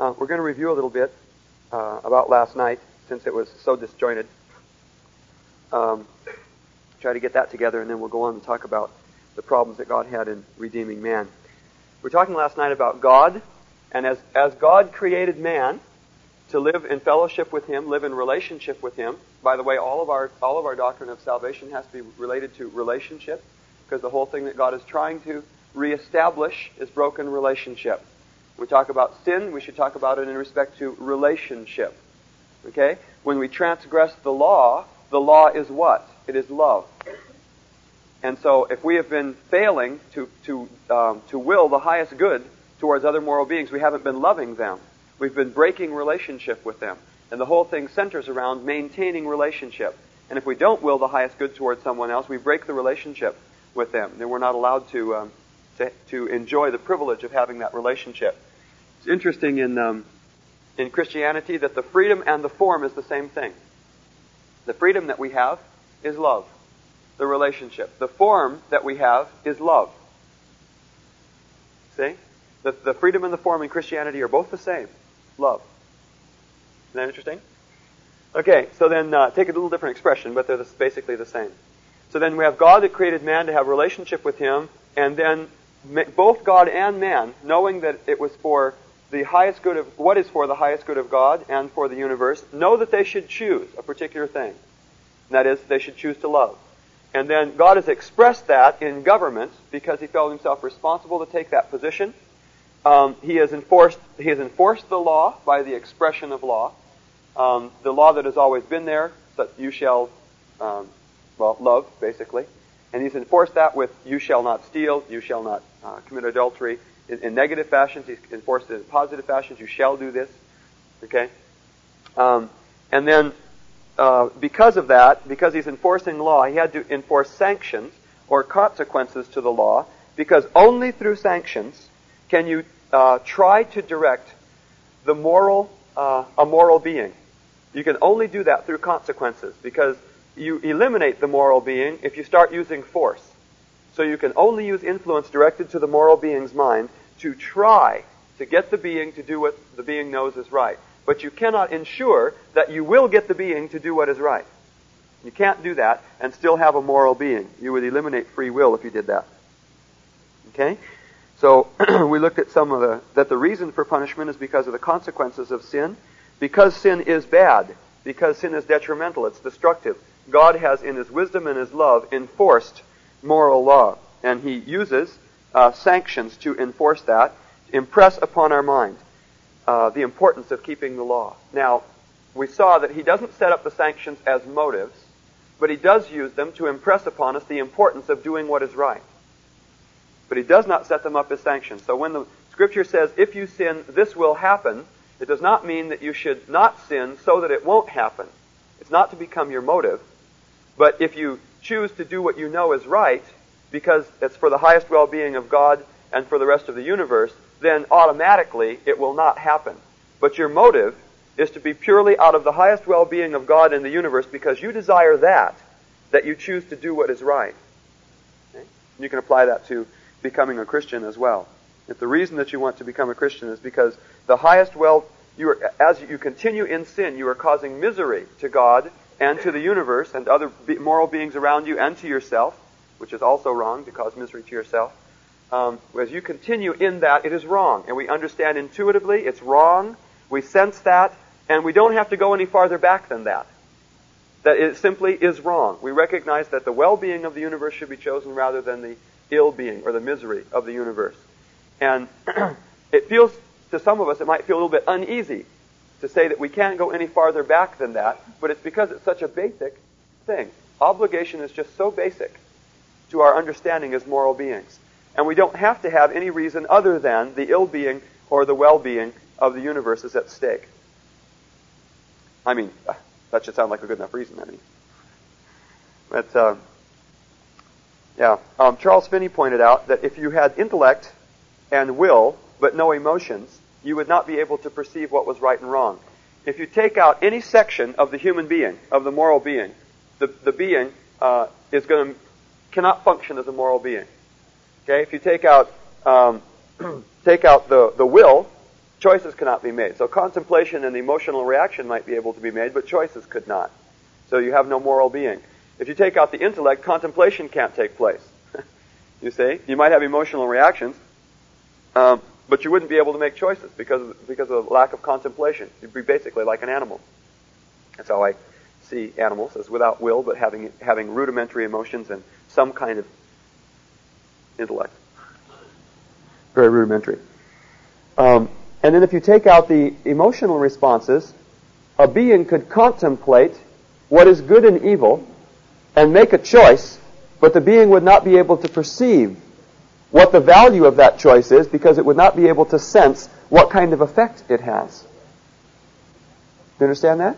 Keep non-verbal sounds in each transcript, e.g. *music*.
Uh, we're going to review a little bit uh, about last night since it was so disjointed. Um, try to get that together, and then we'll go on and talk about the problems that God had in redeeming man. We are talking last night about God, and as, as God created man to live in fellowship with Him, live in relationship with Him. By the way, all of our all of our doctrine of salvation has to be related to relationship, because the whole thing that God is trying to reestablish is broken relationship. We talk about sin, we should talk about it in respect to relationship. Okay? When we transgress the law, the law is what? It is love. And so, if we have been failing to, to, um, to will the highest good towards other moral beings, we haven't been loving them. We've been breaking relationship with them. And the whole thing centers around maintaining relationship. And if we don't will the highest good towards someone else, we break the relationship with them. Then we're not allowed to, um, to, to, enjoy the privilege of having that relationship. It's interesting in, um, in Christianity that the freedom and the form is the same thing. The freedom that we have is love, the relationship. The form that we have is love. See? The, the freedom and the form in Christianity are both the same love. Isn't that interesting? Okay, so then uh, take a little different expression, but they're the, basically the same. So then we have God that created man to have relationship with him, and then both God and man, knowing that it was for the highest good of what is for the highest good of God and for the universe, know that they should choose a particular thing. And that is, they should choose to love. And then God has expressed that in government because he felt himself responsible to take that position. Um, he has enforced he has enforced the law by the expression of law, um, the law that has always been there, that you shall, um, well, love basically, and he's enforced that with you shall not steal, you shall not uh, commit adultery, in, in, negative fashions. He's enforced it in positive fashions. You shall do this. Okay? Um, and then, uh, because of that, because he's enforcing law, he had to enforce sanctions or consequences to the law, because only through sanctions can you uh, try to direct the moral, uh, a moral being. You can only do that through consequences, because you eliminate the moral being if you start using force. So you can only use influence directed to the moral being's mind to try to get the being to do what the being knows is right. But you cannot ensure that you will get the being to do what is right. You can't do that and still have a moral being. You would eliminate free will if you did that. Okay? So *clears throat* we looked at some of the that the reason for punishment is because of the consequences of sin. Because sin is bad, because sin is detrimental, it's destructive. God has in his wisdom and his love enforced moral law. And he uses uh, sanctions to enforce that, impress upon our mind uh, the importance of keeping the law. Now, we saw that he doesn't set up the sanctions as motives, but he does use them to impress upon us the importance of doing what is right. But he does not set them up as sanctions. So when the scripture says, if you sin, this will happen, it does not mean that you should not sin so that it won't happen. It's not to become your motive. But if you choose to do what you know is right, because it's for the highest well-being of God and for the rest of the universe, then automatically it will not happen. But your motive is to be purely out of the highest well-being of God and the universe because you desire that, that you choose to do what is right. Okay? You can apply that to becoming a Christian as well. If the reason that you want to become a Christian is because the highest well, you are, as you continue in sin, you are causing misery to God and to the universe and other moral beings around you and to yourself which is also wrong to cause misery to yourself. Um, as you continue in that, it is wrong. And we understand intuitively it's wrong. We sense that, and we don't have to go any farther back than that. That it simply is wrong. We recognize that the well-being of the universe should be chosen rather than the ill-being or the misery of the universe. And *clears throat* it feels, to some of us, it might feel a little bit uneasy to say that we can't go any farther back than that, but it's because it's such a basic thing. Obligation is just so basic to our understanding as moral beings. And we don't have to have any reason other than the ill being or the well being of the universe is at stake. I mean, uh, that should sound like a good enough reason, I mean. But, uh, yeah. Um, Charles Finney pointed out that if you had intellect and will, but no emotions, you would not be able to perceive what was right and wrong. If you take out any section of the human being, of the moral being, the, the being uh, is going to cannot function as a moral being. Okay, if you take out um, *clears throat* take out the the will, choices cannot be made. So contemplation and emotional reaction might be able to be made, but choices could not. So you have no moral being. If you take out the intellect, contemplation can't take place. *laughs* you see? You might have emotional reactions, um, but you wouldn't be able to make choices because of, because of lack of contemplation. You'd be basically like an animal. That's how I see animals, as without will, but having, having rudimentary emotions and some kind of intellect. Very rudimentary. Um, and then if you take out the emotional responses, a being could contemplate what is good and evil and make a choice, but the being would not be able to perceive what the value of that choice is because it would not be able to sense what kind of effect it has. Do you understand that?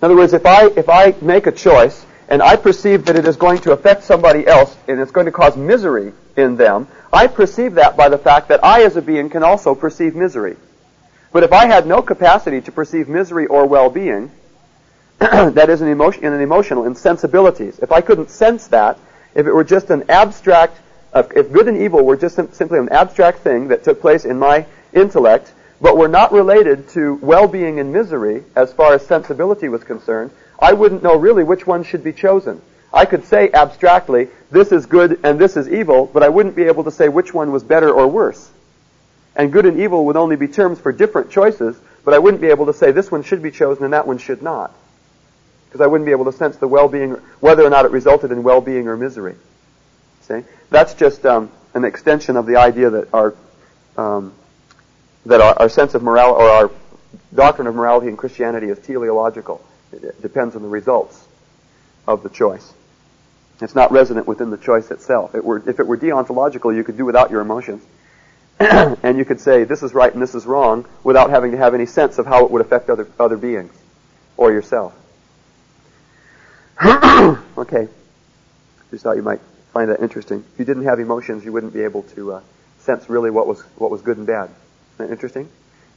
In other words, if I, if I make a choice and I perceive that it is going to affect somebody else and it's going to cause misery in them, I perceive that by the fact that I as a being can also perceive misery. But if I had no capacity to perceive misery or well-being, *clears throat* that is an emotion, an emotional, in sensibilities. If I couldn't sense that, if it were just an abstract, uh, if good and evil were just simply an abstract thing that took place in my intellect, but were not related to well-being and misery as far as sensibility was concerned, I wouldn't know really which one should be chosen. I could say abstractly, this is good and this is evil, but I wouldn't be able to say which one was better or worse. And good and evil would only be terms for different choices, but I wouldn't be able to say this one should be chosen and that one should not because I wouldn't be able to sense the well-being, whether or not it resulted in well-being or misery. See, that's just um, an extension of the idea that our um, that our, our, sense of morality or our doctrine of morality in Christianity is teleological. It, depends on the results of the choice. It's not resident within the choice itself. It were, if it were deontological, you could do without your emotions. *clears throat* and you could say, this is right and this is wrong, without having to have any sense of how it would affect other, other beings or yourself. *clears throat* okay. Just thought you might find that interesting. If you didn't have emotions, you wouldn't be able to uh, sense really what was what was good and bad. Isn't that interesting?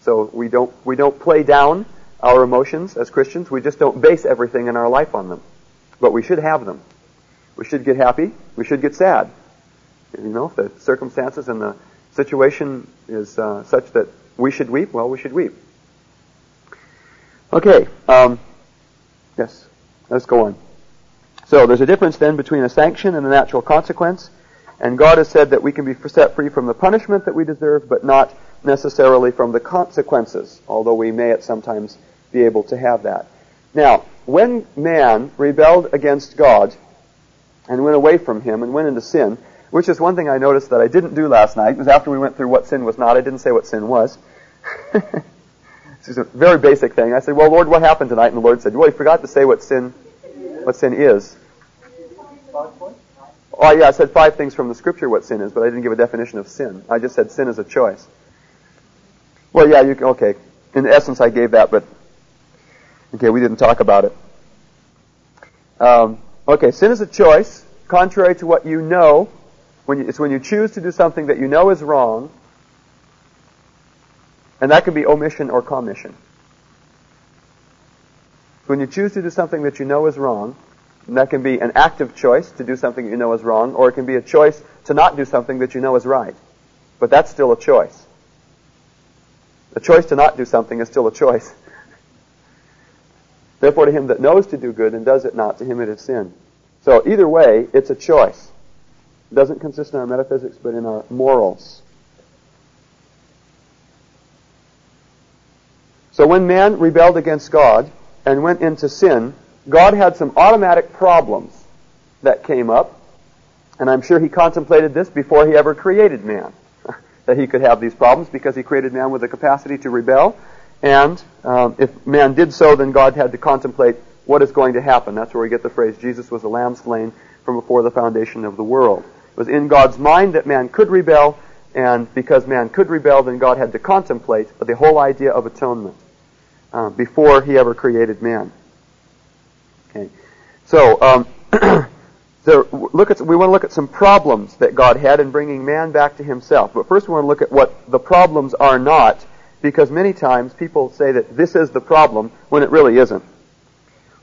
So we don't we don't play down our emotions as Christians. We just don't base everything in our life on them. But we should have them. We should get happy. We should get sad. You know, if the circumstances and the situation is uh, such that we should weep, well, we should weep. Okay. Um, yes. Let's go on. So there's a difference then between a sanction and a natural consequence. And God has said that we can be set free from the punishment that we deserve, but not necessarily from the consequences, although we may at sometimes be able to have that. Now, when man rebelled against God and went away from Him and went into sin, which is one thing I noticed that I didn't do last night, was after we went through what sin was not, I didn't say what sin was. *laughs* this is a very basic thing. I said, well, Lord, what happened tonight? And the Lord said, well, you forgot to say what sin, what sin is. Oh, yeah, I said five things from the scripture what sin is, but I didn't give a definition of sin. I just said sin is a choice. Well, yeah, you can, okay. In essence, I gave that, but okay, we didn't talk about it. Um, okay, sin is a choice, contrary to what you know. When you, it's when you choose to do something that you know is wrong, and that can be omission or commission. When you choose to do something that you know is wrong, and that can be an active choice to do something that you know is wrong, or it can be a choice to not do something that you know is right. But that's still a choice. The choice to not do something is still a choice. Therefore, to him that knows to do good and does it not, to him it is sin. So either way, it's a choice. It doesn't consist in our metaphysics, but in our morals. So when man rebelled against God and went into sin, God had some automatic problems that came up, and I'm sure he contemplated this before he ever created man, *laughs* that he could have these problems because he created man with the capacity to rebel, and um, if man did so, then God had to contemplate what is going to happen. That's where we get the phrase, Jesus was a lamb slain from before the foundation of the world. It was in God's mind that man could rebel, and because man could rebel, then God had to contemplate the whole idea of atonement uh, before he ever created man. Okay. So, um, *clears throat* so look at, we want to look at some problems that God had in bringing man back to himself. But first we want to look at what the problems are not, because many times people say that this is the problem when it really isn't.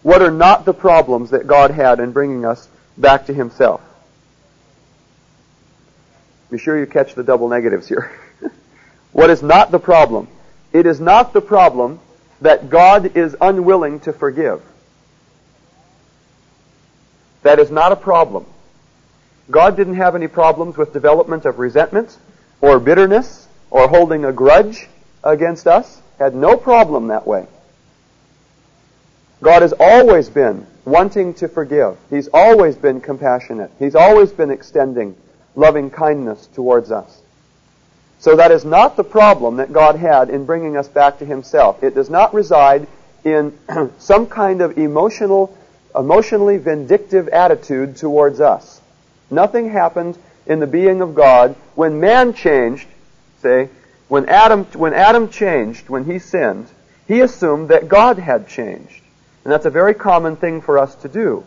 What are not the problems that God had in bringing us back to himself? Be sure you catch the double negatives here. *laughs* What is not the problem? It is not the problem that God is unwilling to forgive. That is not a problem. God didn't have any problems with development of resentment or bitterness or holding a grudge against us. Had no problem that way. God has always been wanting to forgive. He's always been compassionate. He's always been extending loving kindness towards us. So that is not the problem that God had in bringing us back to Himself. It does not reside in *clears throat* some kind of emotional, emotionally vindictive attitude towards us. Nothing happened in the being of God when man changed, say, when Adam, when Adam changed, when he sinned, he assumed that God had changed. And that's a very common thing for us to do.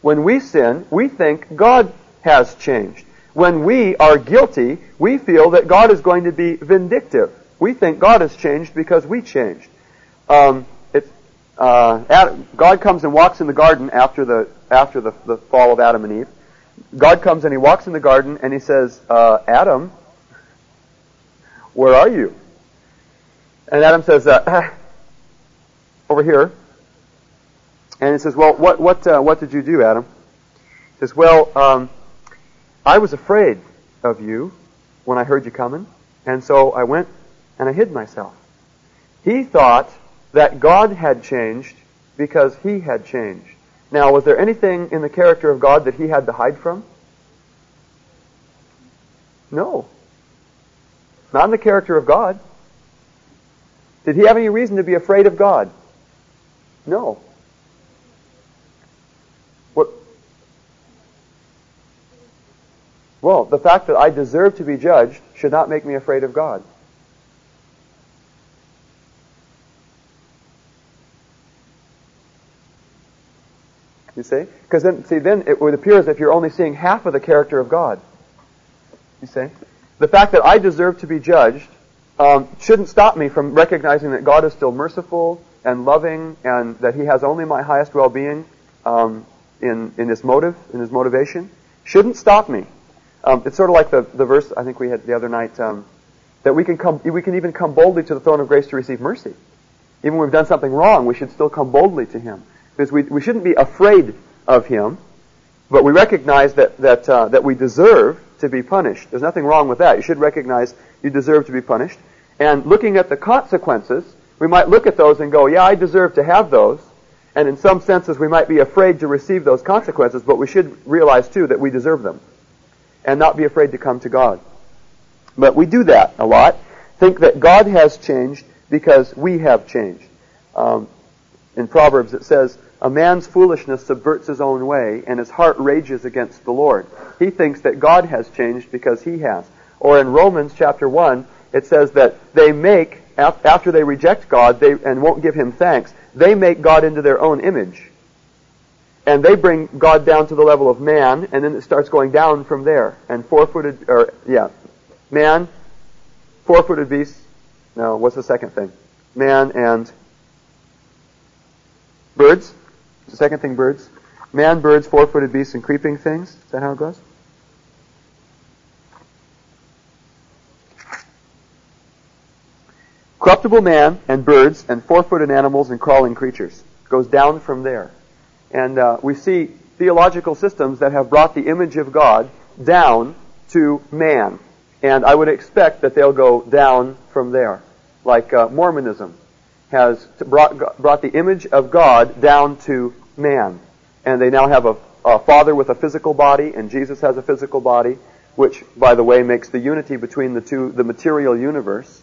When we sin, we think God has changed. When we are guilty, we feel that God is going to be vindictive. We think God has changed because we changed. Um, uh, Adam, God comes and walks in the garden after the after the, the fall of Adam and Eve. God comes and he walks in the garden and he says, uh, "Adam, where are you?" And Adam says, uh, "Over here." And he says, "Well, what what uh, what did you do, Adam?" He says, "Well, um, I was afraid of you when I heard you coming, and so I went and I hid myself." He thought that God had changed because he had changed. Now, was there anything in the character of God that he had to hide from? No. Not in the character of God. Did he have any reason to be afraid of God? No. What? Well, the fact that I deserve to be judged should not make me afraid of God. You see? Because then, see, then it would appear as if you're only seeing half of the character of God. You see? The fact that I deserve to be judged um, shouldn't stop me from recognizing that God is still merciful and loving and that He has only my highest well-being um, in, in His motive, in His motivation. Shouldn't stop me. Um, it's sort of like the, the verse I think we had the other night um, that we can come, we can even come boldly to the throne of grace to receive mercy. Even when we've done something wrong, we should still come boldly to Him. Because we, we shouldn't be afraid of him, but we recognize that, that, uh, that we deserve to be punished. There's nothing wrong with that. You should recognize you deserve to be punished. And looking at the consequences, we might look at those and go, yeah, I deserve to have those. And in some senses, we might be afraid to receive those consequences, but we should realize too that we deserve them. And not be afraid to come to God. But we do that a lot. Think that God has changed because we have changed. Um, in Proverbs it says, a man's foolishness subverts his own way, and his heart rages against the Lord. He thinks that God has changed because he has. Or in Romans chapter 1, it says that they make, after they reject God they, and won't give him thanks, they make God into their own image. And they bring God down to the level of man, and then it starts going down from there. And four-footed, or, yeah, man, four-footed beasts, no, what's the second thing? Man and birds, the second thing, birds. Man, birds, four-footed beasts, and creeping things. Is that how it goes? Corruptible man and birds and four-footed animals and crawling creatures. Goes down from there. And uh, we see theological systems that have brought the image of God down to man. And I would expect that they'll go down from there. Like uh, Mormonism has brought, brought the image of God down to man. And they now have a, a father with a physical body, and Jesus has a physical body, which, by the way, makes the unity between the two, the material universe,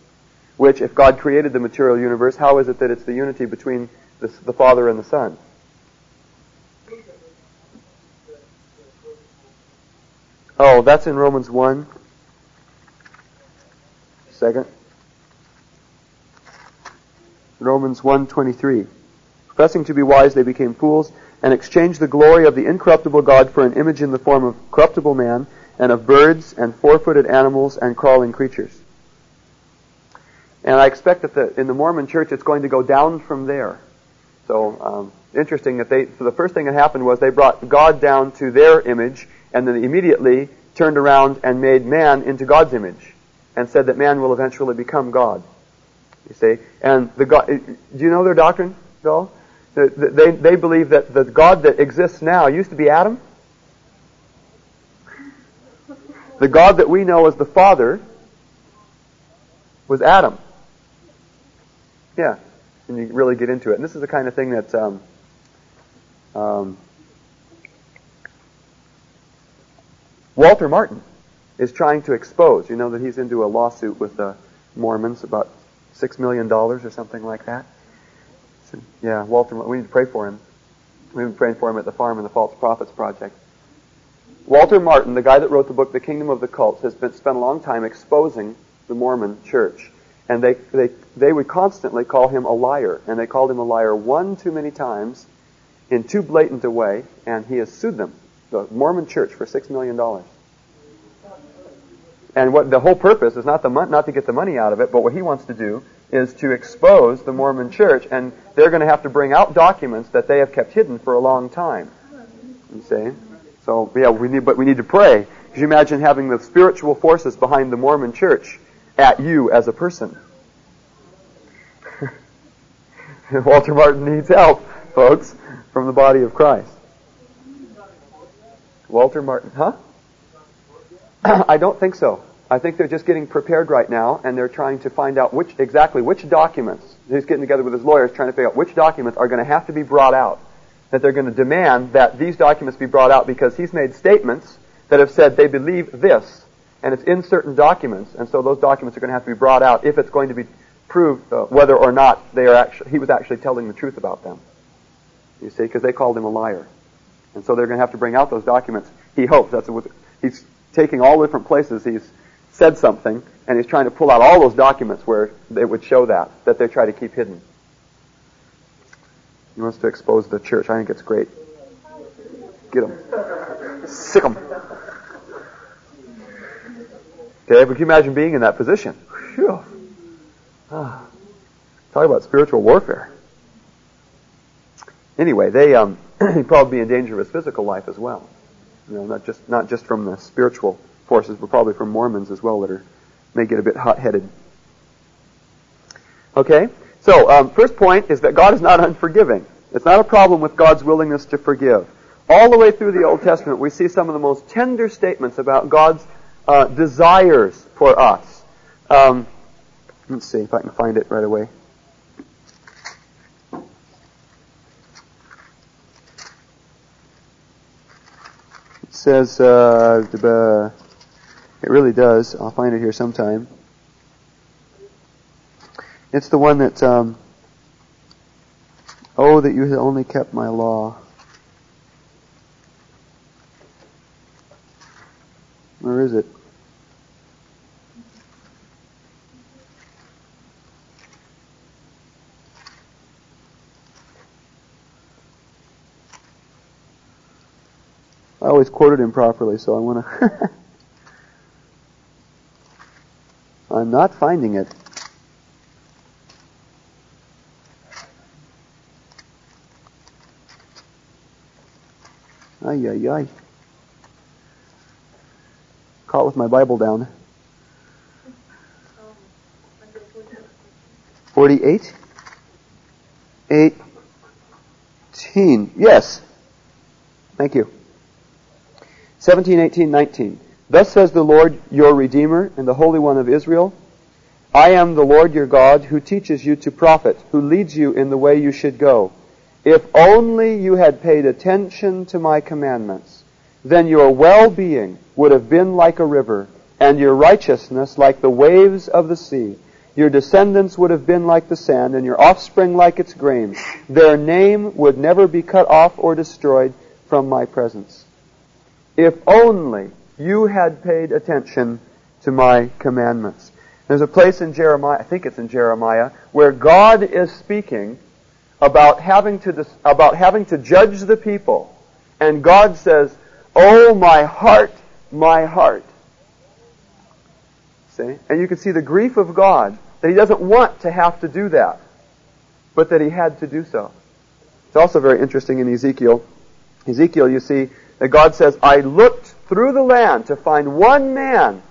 which, if God created the material universe, how is it that it's the unity between the, the Father and the Son? Oh, that's in Romans 1. Second. Romans 1:23. Professing to be wise, they became fools and exchanged the glory of the incorruptible God for an image in the form of corruptible man and of birds and four-footed animals and crawling creatures. And I expect that the, in the Mormon church it's going to go down from there. So um, interesting that they. So the first thing that happened was they brought God down to their image, and then immediately turned around and made man into God's image. and said that man will eventually become God. You see? And the God, do you know their doctrine, Bill? They, they believe that the God that exists now used to be Adam. The God that we know as the Father was Adam. Yeah. And you really get into it. And this is the kind of thing that um, um, Walter Martin is trying to expose. You know that he's into a lawsuit with the Mormons about six million dollars or something like that. So, yeah, Walter. We need to pray for him. We've been praying for him at the Farm in the False Prophets Project. Walter Martin, the guy that wrote the book The Kingdom of the Cults, has been, spent a long time exposing the Mormon Church, and they they they would constantly call him a liar, and they called him a liar one too many times, in too blatant a way, and he has sued them, the Mormon Church, for six million dollars. And what the whole purpose is not the not to get the money out of it, but what he wants to do is to expose the Mormon Church, and they're going to have to bring out documents that they have kept hidden for a long time. You see? So yeah, we need, but we need to pray. Could you imagine having the spiritual forces behind the Mormon Church at you as a person? *laughs* Walter Martin needs help, folks, from the body of Christ. Walter Martin, huh? *clears throat* I don't think so. I think they're just getting prepared right now, and they're trying to find out which exactly which documents. He's getting together with his lawyers, trying to figure out which documents are going to have to be brought out. That they're going to demand that these documents be brought out because he's made statements that have said they believe this, and it's in certain documents, and so those documents are going to have to be brought out if it's going to be proved uh, whether or not they are actually he was actually telling the truth about them. You see, because they called him a liar, and so they're going to have to bring out those documents. He hopes that's what he's taking all different places he's said something, and he's trying to pull out all those documents where they would show that, that they try to keep hidden. He wants to expose the church. I think it's great. Get him. Sick him. Okay, but can you imagine being in that position? Whew. Ah. Talk about spiritual warfare. Anyway, they um, *clears throat* he'd probably be in danger of his physical life as well. You know, not just not just from the spiritual forces, but probably from Mormons as well that are may get a bit hot-headed. Okay, so um, first point is that God is not unforgiving. It's not a problem with God's willingness to forgive. All the way through the Old Testament, we see some of the most tender statements about God's uh, desires for us. Um, let's see if I can find it right away. Says, uh, it really does. I'll find it here sometime. It's the one that, um, oh, that you had only kept my law. Where is it? I always quoted him properly, so I want to. *laughs* I'm not finding it. Ay, ay, ay. Caught with my Bible down. 48? 18. Yes. Thank you. 17, 18, 19. Thus says the Lord your Redeemer and the Holy One of Israel, I am the Lord your God who teaches you to profit, who leads you in the way you should go. If only you had paid attention to my commandments, then your well-being would have been like a river, and your righteousness like the waves of the sea. Your descendants would have been like the sand, and your offspring like its grain. Their name would never be cut off or destroyed from my presence. If only you had paid attention to my commandments. There's a place in Jeremiah, I think it's in Jeremiah, where God is speaking about having to, about having to judge the people. And God says, Oh, my heart, my heart. See? And you can see the grief of God that He doesn't want to have to do that, but that He had to do so. It's also very interesting in Ezekiel. Ezekiel, you see, that God says, I looked through the land to find one man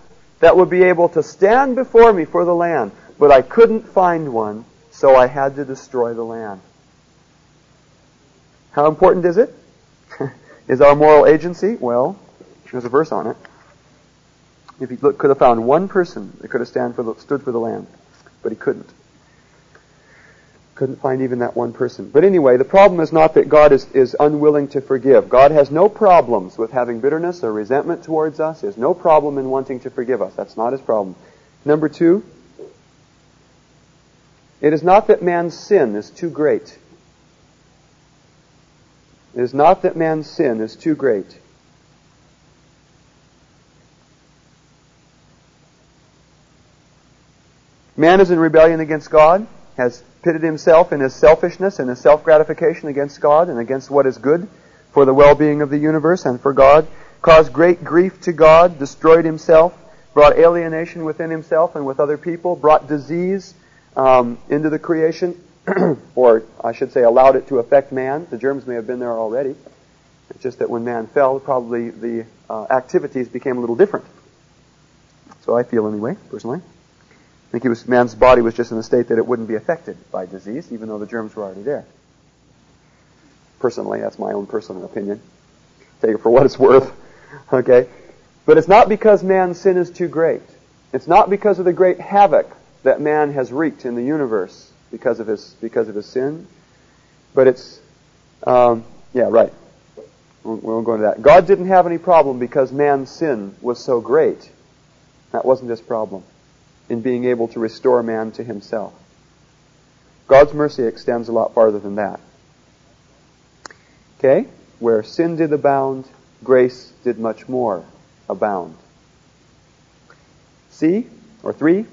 that would be able to stand before me for the land, but I couldn't find one, so I had to destroy the land. How important is it? *laughs* is our moral agency? Well, there's a verse on it. If he could have found one person that could have stand for the, stood for the land, but he couldn't. Couldn't find even that one person. But anyway, the problem is not that God is, is unwilling to forgive. God has no problems with having bitterness or resentment towards us. He has no problem in wanting to forgive us. That's not his problem. Number two, it is not that man's sin is too great. It is not that man's sin is too great. Man is in rebellion against God, has pitted himself in his selfishness and his self-gratification against God and against what is good for the well-being of the universe and for God, caused great grief to God, destroyed himself, brought alienation within himself and with other people, brought disease um, into the creation, *clears throat* or I should say allowed it to affect man. The germs may have been there already. It's just that when man fell, probably the uh, activities became a little different. So I feel anyway, personally think he was, man's body was just in a state that it wouldn't be affected by disease, even though the germs were already there. Personally, that's my own personal opinion. Take it for what it's *laughs* worth. Okay? But it's not because man's sin is too great. It's not because of the great havoc that man has wreaked in the universe because of his, because of his sin. But it's, um, yeah, right. We won't go into that. God didn't have any problem because man's sin was so great. That wasn't his problem in being able to restore man to himself. God's mercy extends a lot farther than that. Okay? Where sin did abound, grace did much more abound. C, or three.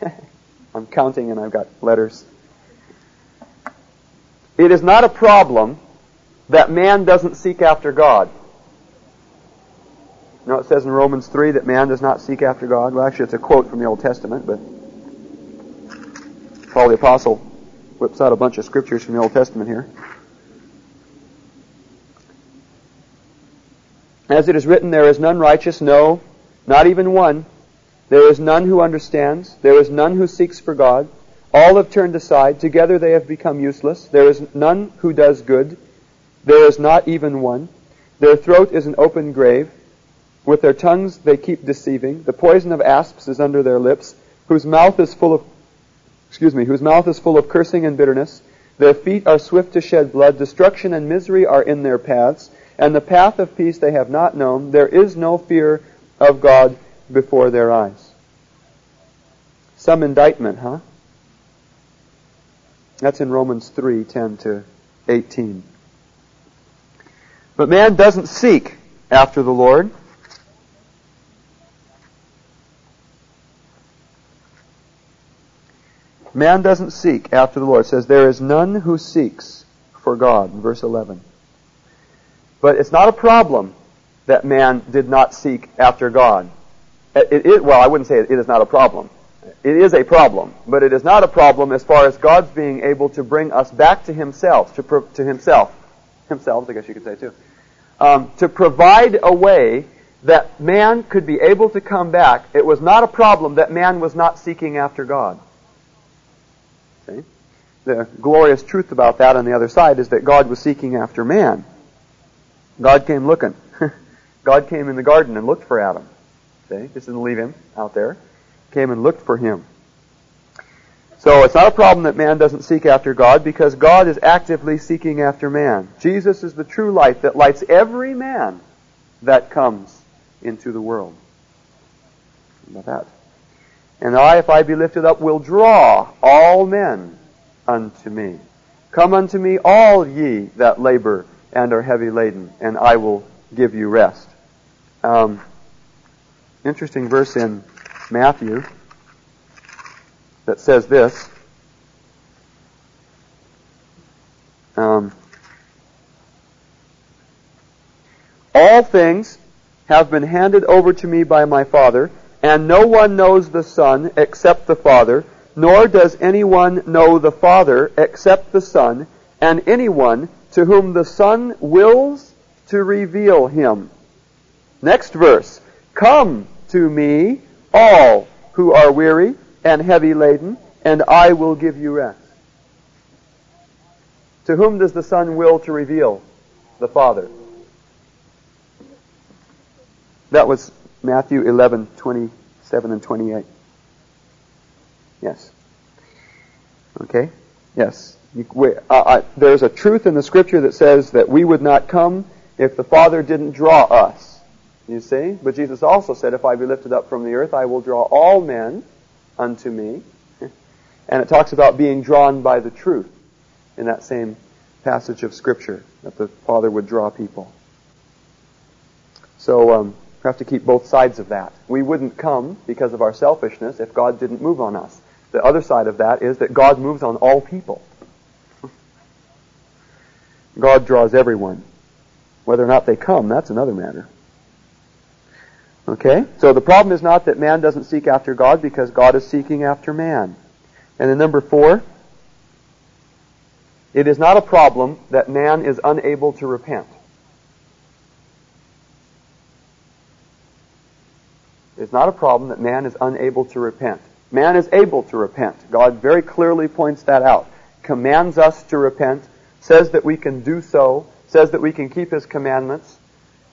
*laughs* I'm counting and I've got letters. It is not a problem that man doesn't seek after God. You know, it says in Romans 3 that man does not seek after God. Well, actually, it's a quote from the Old Testament, but Paul the Apostle whips out a bunch of scriptures from the Old Testament here. As it is written, there is none righteous, no, not even one. There is none who understands. There is none who seeks for God. All have turned aside. Together they have become useless. There is none who does good. There is not even one. Their throat is an open grave. With their tongues they keep deceiving. The poison of asps is under their lips, whose mouth is full of, excuse me, whose mouth is full of cursing and bitterness. Their feet are swift to shed blood. Destruction and misery are in their paths, and the path of peace they have not known. There is no fear of God before their eyes. Some indictment, huh? That's in Romans 3, 10 to 18. But man doesn't seek after the Lord. Man doesn't seek after the Lord. It says, There is none who seeks for God, in verse 11. But it's not a problem that man did not seek after God. It, it, well, I wouldn't say it, it is not a problem. It is a problem, but it is not a problem as far as God's being able to bring us back to Himself, to, pro, to Himself, Himself, I guess you could say too, um, to provide a way that man could be able to come back. It was not a problem that man was not seeking after God. See? The glorious truth about that on the other side is that God was seeking after man. God came looking. *laughs* God came in the garden and looked for Adam. See? Just didn't leave him out there. Came and looked for him. So it's not a problem that man doesn't seek after God because God is actively seeking after man. Jesus is the true light that lights every man that comes into the world. How about that? And I, if I be lifted up, will draw all men unto me. Come unto me, all ye that labor and are heavy laden, and I will give you rest. Um, interesting verse in Matthew that says this. Um, all things have been handed over to me by my Father. And no one knows the Son except the Father, nor does anyone know the Father except the Son, and anyone to whom the Son wills to reveal him. Next verse. Come to me, all who are weary and heavy laden, and I will give you rest. To whom does the Son will to reveal? The Father. That was Matthew 11, 27 and 28. Yes. Okay? Yes. Uh, uh, there's a truth in the scripture that says that we would not come if the Father didn't draw us. You see? But Jesus also said, if I be lifted up from the earth, I will draw all men unto me. *laughs* and it talks about being drawn by the truth in that same passage of scripture, that the Father would draw people. So, um, we have to keep both sides of that. We wouldn't come because of our selfishness if God didn't move on us. The other side of that is that God moves on all people. God draws everyone. Whether or not they come, that's another matter. Okay? So the problem is not that man doesn't seek after God because God is seeking after man. And then number four, it is not a problem that man is unable to repent. It's not a problem that man is unable to repent. Man is able to repent. God very clearly points that out. Commands us to repent, says that we can do so, says that we can keep his commandments,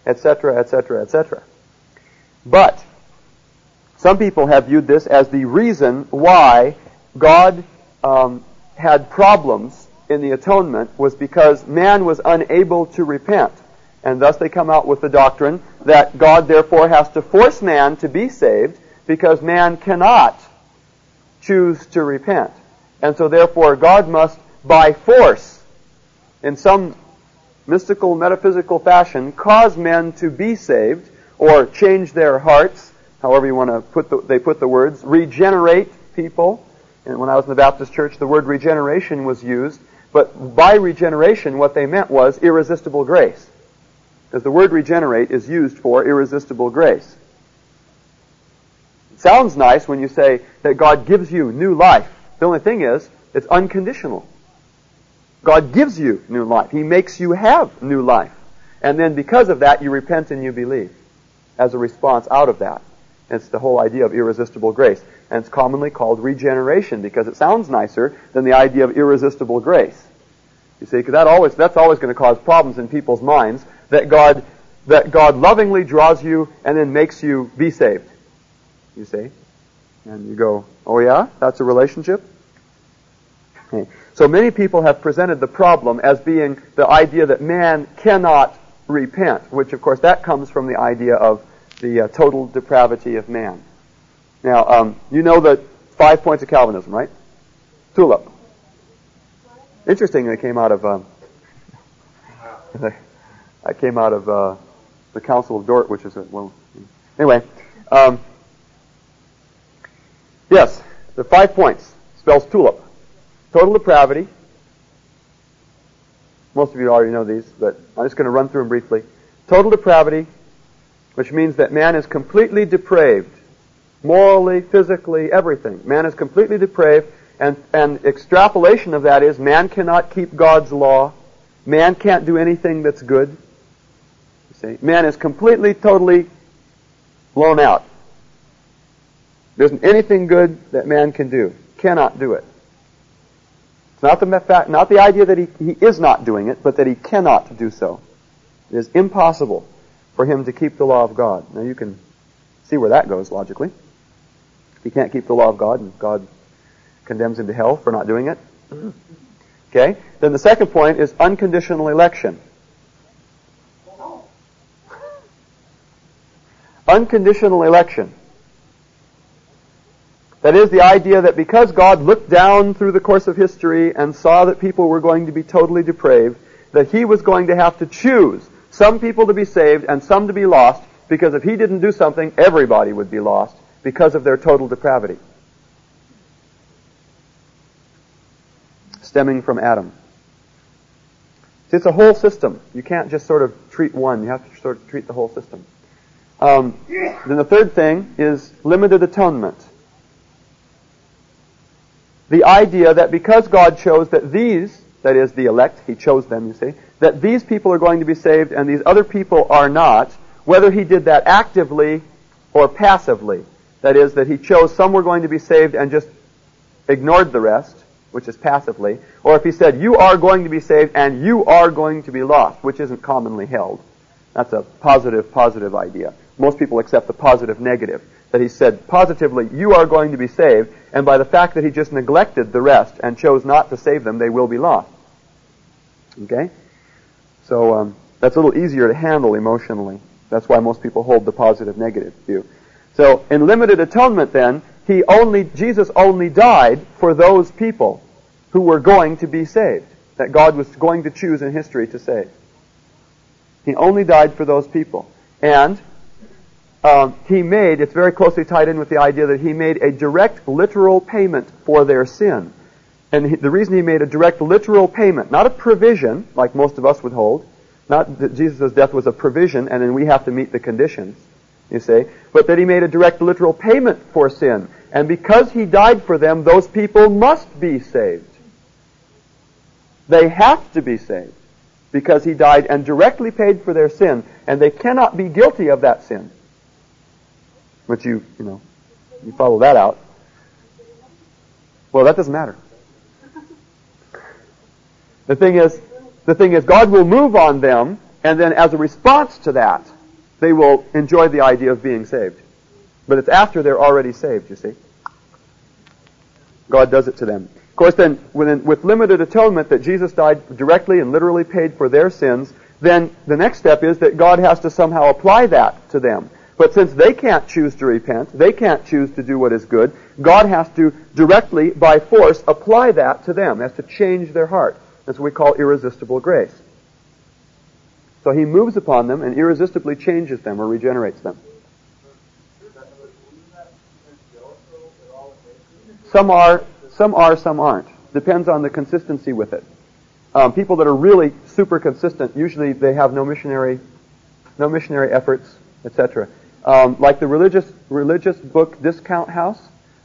etc., etc., etc. But some people have viewed this as the reason why God um, had problems in the atonement was because man was unable to repent. And thus they come out with the doctrine that God therefore has to force man to be saved because man cannot choose to repent. And so therefore God must by force, in some mystical metaphysical fashion, cause men to be saved or change their hearts, however you want to put the, they put the words, regenerate people. And when I was in the Baptist church, the word regeneration was used. But by regeneration, what they meant was irresistible grace. Because the word regenerate is used for irresistible grace. It sounds nice when you say that God gives you new life. The only thing is, it's unconditional. God gives you new life. He makes you have new life. And then because of that, you repent and you believe as a response out of that. It's the whole idea of irresistible grace. And it's commonly called regeneration because it sounds nicer than the idea of irresistible grace. You see, because that always, that's always going to cause problems in people's minds that God, that God lovingly draws you and then makes you be saved. You see? And you go, oh yeah? That's a relationship? Okay. So many people have presented the problem as being the idea that man cannot repent, which of course that comes from the idea of the uh, total depravity of man. Now, um, you know the five points of Calvinism, right? Tulip. Interesting, they came out of um, *laughs* I came out of uh, the Council of Dort, which is a, well, anyway. Um, yes, the five points spells tulip. Total depravity. Most of you already know these, but I'm just going to run through them briefly. Total depravity, which means that man is completely depraved. Morally, physically, everything. Man is completely depraved, and, and extrapolation of that is man cannot keep God's law. Man can't do anything that's good. See? Man is completely, totally blown out. There isn't anything good that man can do. Cannot do it. It's not the fact, not the idea that he, he is not doing it, but that he cannot do so. It is impossible for him to keep the law of God. Now you can see where that goes logically. If he can't keep the law of God and God condemns him to hell for not doing it. *clears throat* Okay? Then the second point is unconditional election. Unconditional election. That is the idea that because God looked down through the course of history and saw that people were going to be totally depraved, that He was going to have to choose some people to be saved and some to be lost, because if He didn't do something, everybody would be lost because of their total depravity. Stemming from Adam. See, It's a whole system. You can't just sort of treat one. You have to sort of treat the whole system. Um, then the third thing is limited atonement. The idea that because God chose that these, that is the elect, He chose them, you see, that these people are going to be saved and these other people are not, whether He did that actively or passively. That is, that he chose some were going to be saved and just ignored the rest, which is passively, or if he said, you are going to be saved and you are going to be lost, which isn't commonly held. That's a positive, positive idea. Most people accept the positive, negative. That he said positively, you are going to be saved, and by the fact that he just neglected the rest and chose not to save them, they will be lost. Okay? So, um, that's a little easier to handle emotionally. That's why most people hold the positive, negative view. So, in limited atonement then, he only, Jesus only died for those people who were going to be saved, that God was going to choose in history to save. He only died for those people. And um, he made, it's very closely tied in with the idea that he made a direct literal payment for their sin. And he, the reason he made a direct literal payment, not a provision, like most of us would hold, not that Jesus' death was a provision and then we have to meet the conditions, you see, but that he made a direct literal payment for sin. And because he died for them, those people must be saved. They have to be saved because he died and directly paid for their sin, and they cannot be guilty of that sin. But you, you know, you follow that out. Well, that doesn't matter. The thing is, the thing is, God will move on them, and then as a response to that, they will enjoy the idea of being saved. But it's after they're already saved, you see. God does it to them. Of course, then, with limited atonement that Jesus died directly and literally paid for their sins, then the next step is that God has to somehow apply that to them. But since they can't choose to repent, they can't choose to do what is good, God has to directly, by force, apply that to them. Has to change their heart. That's what we call irresistible grace. So he moves upon them and irresistibly changes them or regenerates them. Some are, some are, some aren't. Depends on the consistency with it. Um, people that are really super consistent, usually they have no missionary, no missionary efforts, etc. Um, like the religious religious book Discount House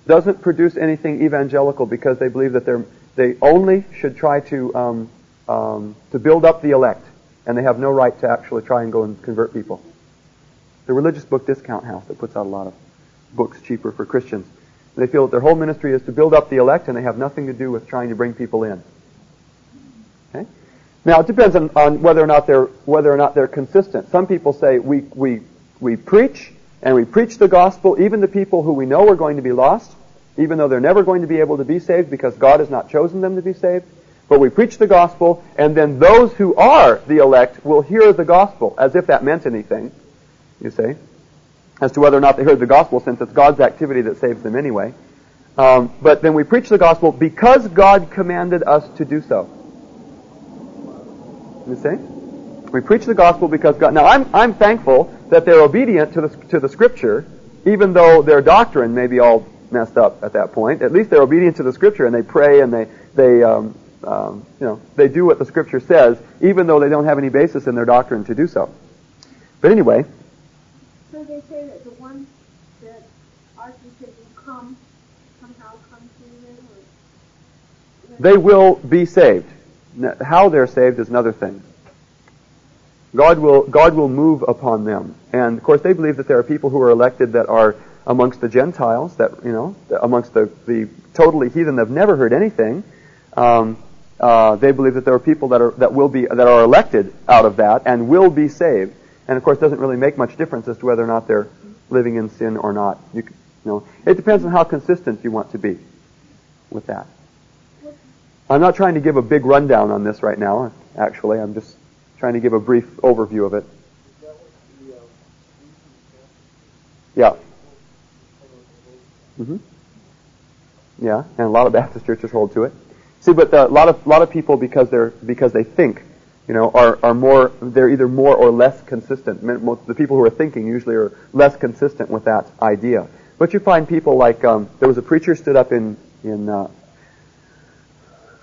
doesn't produce anything evangelical because they believe that they're they only should try to um, um, to build up the elect, and they have no right to actually try and go and convert people. The religious book Discount House that puts out a lot of books cheaper for Christians. They feel that their whole ministry is to build up the elect, and they have nothing to do with trying to bring people in. Okay? Now it depends on, on whether or not they're whether or not they're consistent. Some people say we we we preach and we preach the gospel even to people who we know are going to be lost, even though they're never going to be able to be saved because God has not chosen them to be saved. But we preach the gospel, and then those who are the elect will hear the gospel, as if that meant anything, you see, as to whether or not they heard the gospel, since it's God's activity that saves them anyway. Um, but then we preach the gospel because God commanded us to do so. You see? We preach the gospel because God. Now, I'm I'm thankful that they're obedient to the to the Scripture, even though their doctrine may be all messed up at that point. At least they're obedient to the Scripture and they pray and they they um, um, you know they do what the Scripture says, even though they don't have any basis in their doctrine to do so. But anyway. So they say that the ones that are considered come somehow come to them. Or... They will be saved. How they're saved is another thing. God will, God will move upon them. And of course they believe that there are people who are elected that are amongst the Gentiles, that, you know, amongst the, the totally heathen that have never heard anything. Um, uh, they believe that there are people that are, that will be, that are elected out of that and will be saved. And of course it doesn't really make much difference as to whether or not they're living in sin or not. You, you know, it depends on how consistent you want to be with that. I'm not trying to give a big rundown on this right now, actually. I'm just trying to give a brief overview of it. Yeah. Mm-hmm. Yeah, and a lot of Baptist churches hold to it. See, but a lot of lot of people because they're because they think, you know, are are more they're either more or less consistent. The people who are thinking usually are less consistent with that idea. But you find people like um, there was a preacher stood up in in uh,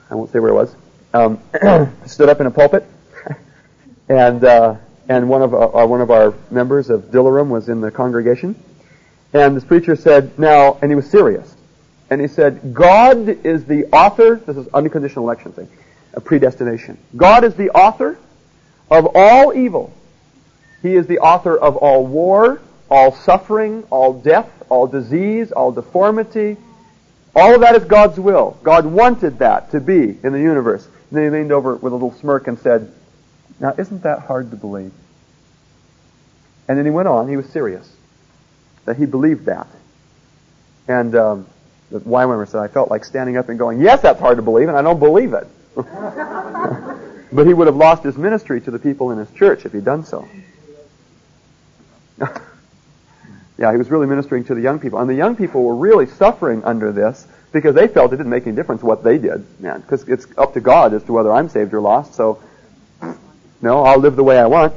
I won't say where it was um, *clears throat* stood up in a pulpit and uh, and one of our, uh, one of our members of Dilaram was in the congregation, and this preacher said, "Now," and he was serious, and he said, "God is the author." This is unconditional election thing, a predestination. God is the author of all evil. He is the author of all war, all suffering, all death, all disease, all deformity. All of that is God's will. God wanted that to be in the universe. And then he leaned over with a little smirk and said, Now, isn't that hard to believe? And then he went on. He was serious. That he believed that. And um, the YWAMer said, I felt like standing up and going, Yes, that's hard to believe, and I don't believe it. *laughs* but he would have lost his ministry to the people in his church if he'd done so. *laughs* yeah, he was really ministering to the young people. And the young people were really suffering under this because they felt it didn't make any difference what they did. Yeah, because it's up to God as to whether I'm saved or lost. So, no, I'll live the way I want.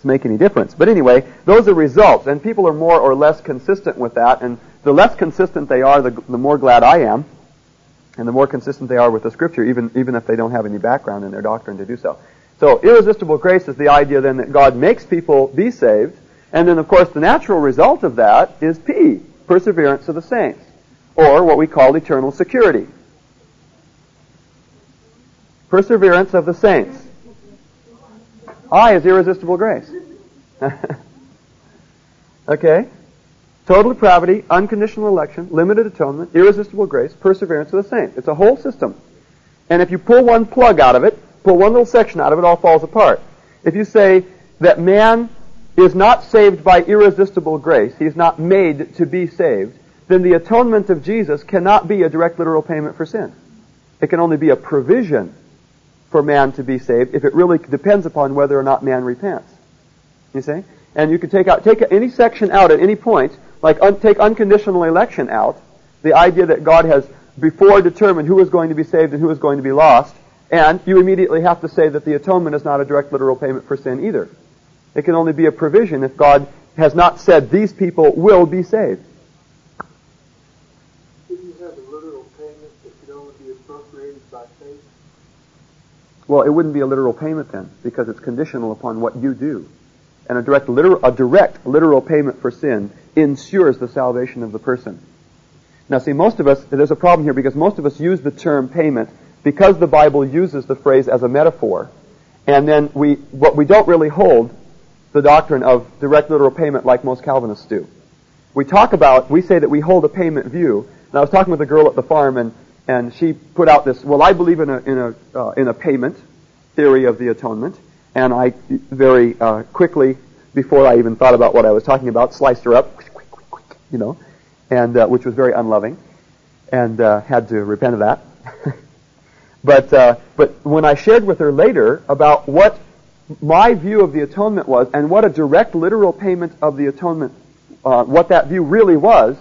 To make any difference. But anyway, those are results, and people are more or less consistent with that. And the less consistent they are, the, the more glad I am, and the more consistent they are with the Scripture, even even if they don't have any background in their doctrine to do so. So, irresistible grace is the idea then that God makes people be saved, and then of course the natural result of that is P, perseverance of the saints, or what we call eternal security. Perseverance of the saints. I is irresistible grace. *laughs* okay? Total depravity, unconditional election, limited atonement, irresistible grace, perseverance of the saints. It's a whole system. And if you pull one plug out of it, pull one little section out of it, all falls apart. If you say that man is not saved by irresistible grace, he is not made to be saved, then the atonement of Jesus cannot be a direct literal payment for sin. It can only be a provision for man to be saved if it really depends upon whether or not man repents. You see? And you can take out take any section out at any point, like un, take unconditional election out, the idea that God has before determined who is going to be saved and who is going to be lost, and you immediately have to say that the atonement is not a direct literal payment for sin either. It can only be a provision if God has not said these people will be saved. Well, it wouldn't be a literal payment then, because it's conditional upon what you do. And a direct, literal, a direct literal payment for sin ensures the salvation of the person. Now see, most of us, there's a problem here because most of us use the term payment because the Bible uses the phrase as a metaphor. And then we, what we don't really hold the doctrine of direct literal payment like most Calvinists do. We talk about, we say that we hold a payment view. And I was talking with a girl at the farm and and she put out this. Well, I believe in a in a uh, in a payment theory of the atonement, and I very uh, quickly, before I even thought about what I was talking about, sliced her up, quick, quick, quick, you know, and uh, which was very unloving, and uh, had to repent of that. *laughs* but uh, but when I shared with her later about what my view of the atonement was, and what a direct literal payment of the atonement, uh, what that view really was,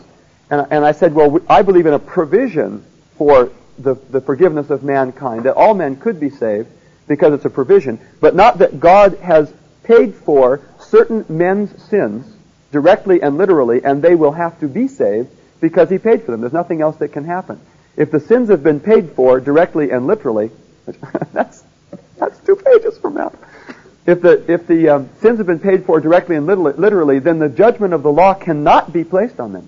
and, and I said, well, I believe in a provision for the, the forgiveness of mankind, that all men could be saved because it's a provision, but not that God has paid for certain men's sins directly and literally, and they will have to be saved because he paid for them. There's nothing else that can happen. If the sins have been paid for directly and literally, *laughs* that's that's two pages from now. If the if the um, sins have been paid for directly and literally, then the judgment of the law cannot be placed on them.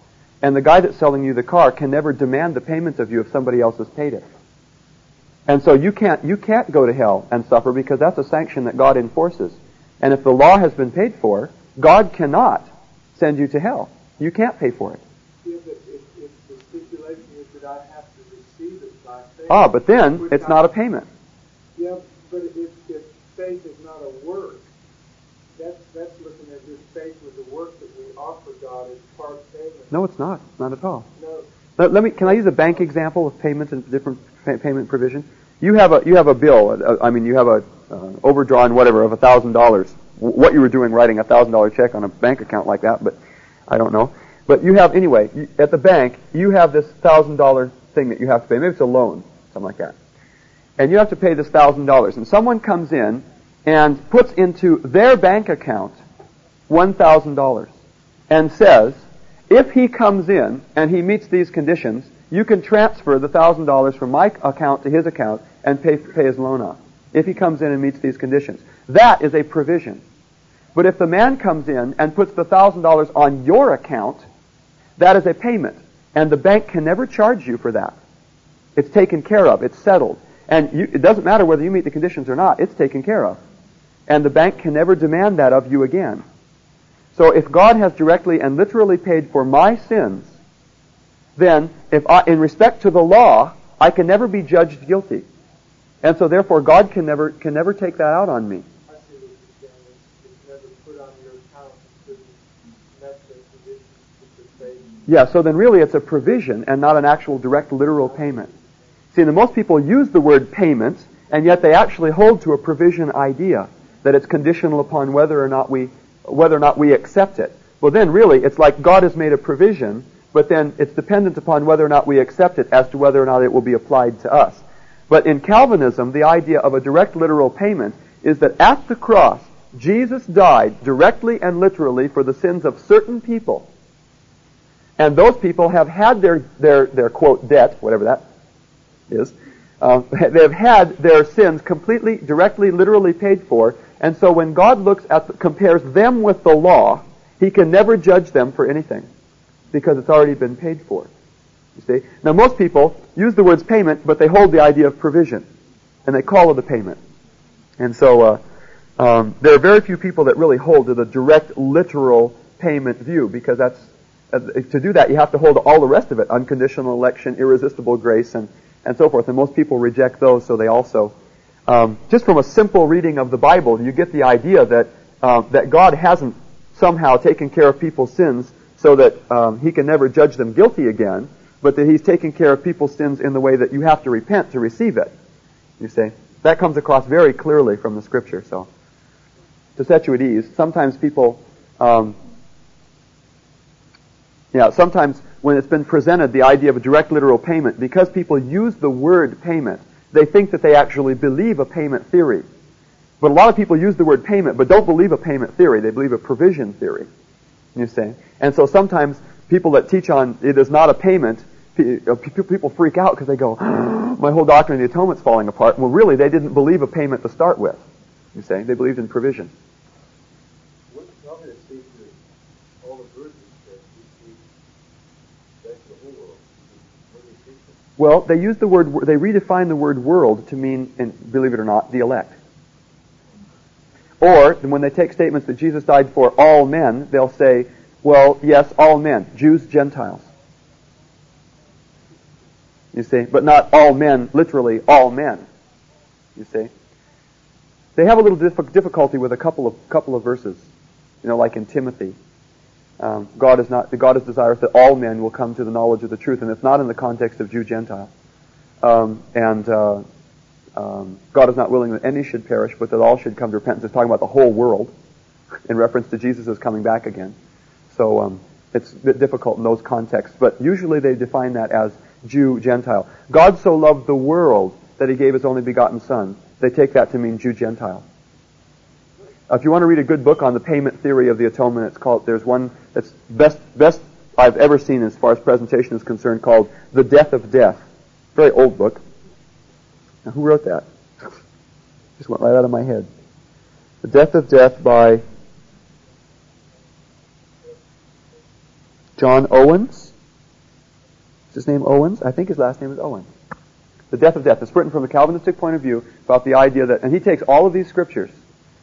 And the guy that's selling you the car can never demand the payment of you if somebody else has paid it. And so you can't, you can't go to hell and suffer because that's a sanction that God enforces. And if the law has been paid for, God cannot send you to hell. You can't pay for it. Ah, but then it's not a payment. Yeah, but if, if faith is not a work, that's, that's looking at this faith with the work that we offer God as part payment. No, it's not. Not at all. No. Let, let me. Can I use a bank example of payments and different pay, payment provision? You have a you have a bill. Uh, I mean, you have a uh, overdrawn whatever of a thousand dollars. What you were doing writing a thousand dollar check on a bank account like that, but I don't know. But you have anyway you, at the bank. You have this thousand dollar thing that you have to pay. Maybe it's a loan, something like that. And you have to pay this thousand dollars. And someone comes in and puts into their bank account $1,000. and says, if he comes in and he meets these conditions, you can transfer the thousand dollars from my account to his account and pay, pay his loan off. If he comes in and meets these conditions. That is a provision. But if the man comes in and puts the thousand dollars on your account, that is a payment. And the bank can never charge you for that. It's taken care of. It's settled. And you, it doesn't matter whether you meet the conditions or not. It's taken care of. And the bank can never demand that of you again. So if God has directly and literally paid for my sins, then if I, in respect to the law, I can never be judged guilty. And so therefore God can never, can never take that out on me. Yeah, so then really it's a provision and not an actual direct literal payment. See, most people use the word payment, and yet they actually hold to a provision idea that it's conditional upon whether or not we whether or not we accept it. Well, then really it's like God has made a provision, but then it's dependent upon whether or not we accept it as to whether or not it will be applied to us. But in Calvinism, the idea of a direct literal payment is that at the cross, Jesus died directly and literally for the sins of certain people. And those people have had their, their, their quote, debt, whatever that is, uh, *laughs* they have had their sins completely, directly, literally paid for. And so when God looks at, the, compares them with the law, He can never judge them for anything because it's already been paid for. You see? Now most people use the words payment, but they hold the idea of provision. And they call it a payment. And so, uh, um, there are very few people that really hold to the direct, literal payment view because that's, uh, to do that you have to hold to all the rest of it, unconditional election, irresistible grace, and, and so forth. And most people reject those, so they also, um, just from a simple reading of the Bible, you get the idea that, uh, that God hasn't somehow taken care of people's sins so that um, he can never judge them guilty again, but that he's taken care of people's sins in the way that you have to repent to receive it. You see? That comes across very clearly from the scripture, so. To set you at ease, sometimes people, um, yeah, sometimes when it's been presented the idea of a direct literal payment, because people use the word payment, they think that they actually believe a payment theory. But a lot of people use the word payment, but don't believe a payment theory. They believe a provision theory. You see? And so sometimes people that teach on it is not a payment, uh, people freak out because they go, *gasps* my whole doctrine of the atonement's falling apart. Well, really, they didn't believe a payment to start with. You see? They believed in provision. What tell me to speak to all the verses that you speak that's the whole world. What do you speak to? Well, they use the word, they redefine the word world to mean, and believe it or not, the elect. Or, when they take statements that Jesus died for all men, they'll say, well, yes, all men, Jews, Gentiles. You see, but not all men, literally all men. You see, they have a little difficulty with a couple of couple of verses. You know, like in Timothy, um, God is not God is desirous that all men will come to the knowledge of the truth, and it's not in the context of Jew Gentile. Um, and uh, um, God is not willing that any should perish, but that all should come to repentance. It's talking about the whole world in reference to Jesus' coming back again. So um, it's difficult in those contexts, but usually they define that as Jew, Gentile. God so loved the world that he gave his only begotten Son. They take that to mean Jew, Gentile. If you want to read a good book on the payment theory of the atonement, it's called. There's one that's best best I've ever seen as far as presentation is concerned, called "The Death of Death." Very old book. Now, who wrote that? *laughs* Just went right out of my head. "The Death of Death" by John Owens. Is his name Owens? I think his last name is Owens. The death of death. It's written from a Calvinistic point of view about the idea that, and he takes all of these scriptures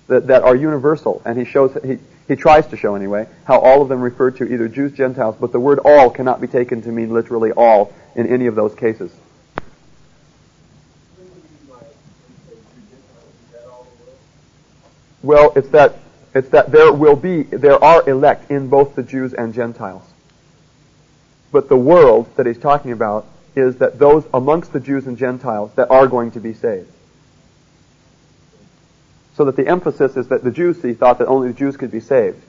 that, that are universal, and he shows, he, he tries to show anyway, how all of them refer to either Jews, Gentiles, but the word all cannot be taken to mean literally all in any of those cases. Well, it's that, it's that there will be, there are elect in both the Jews and Gentiles. But the world that he's talking about is that those amongst the Jews and Gentiles that are going to be saved. So that the emphasis is that the Jews thought that only the Jews could be saved.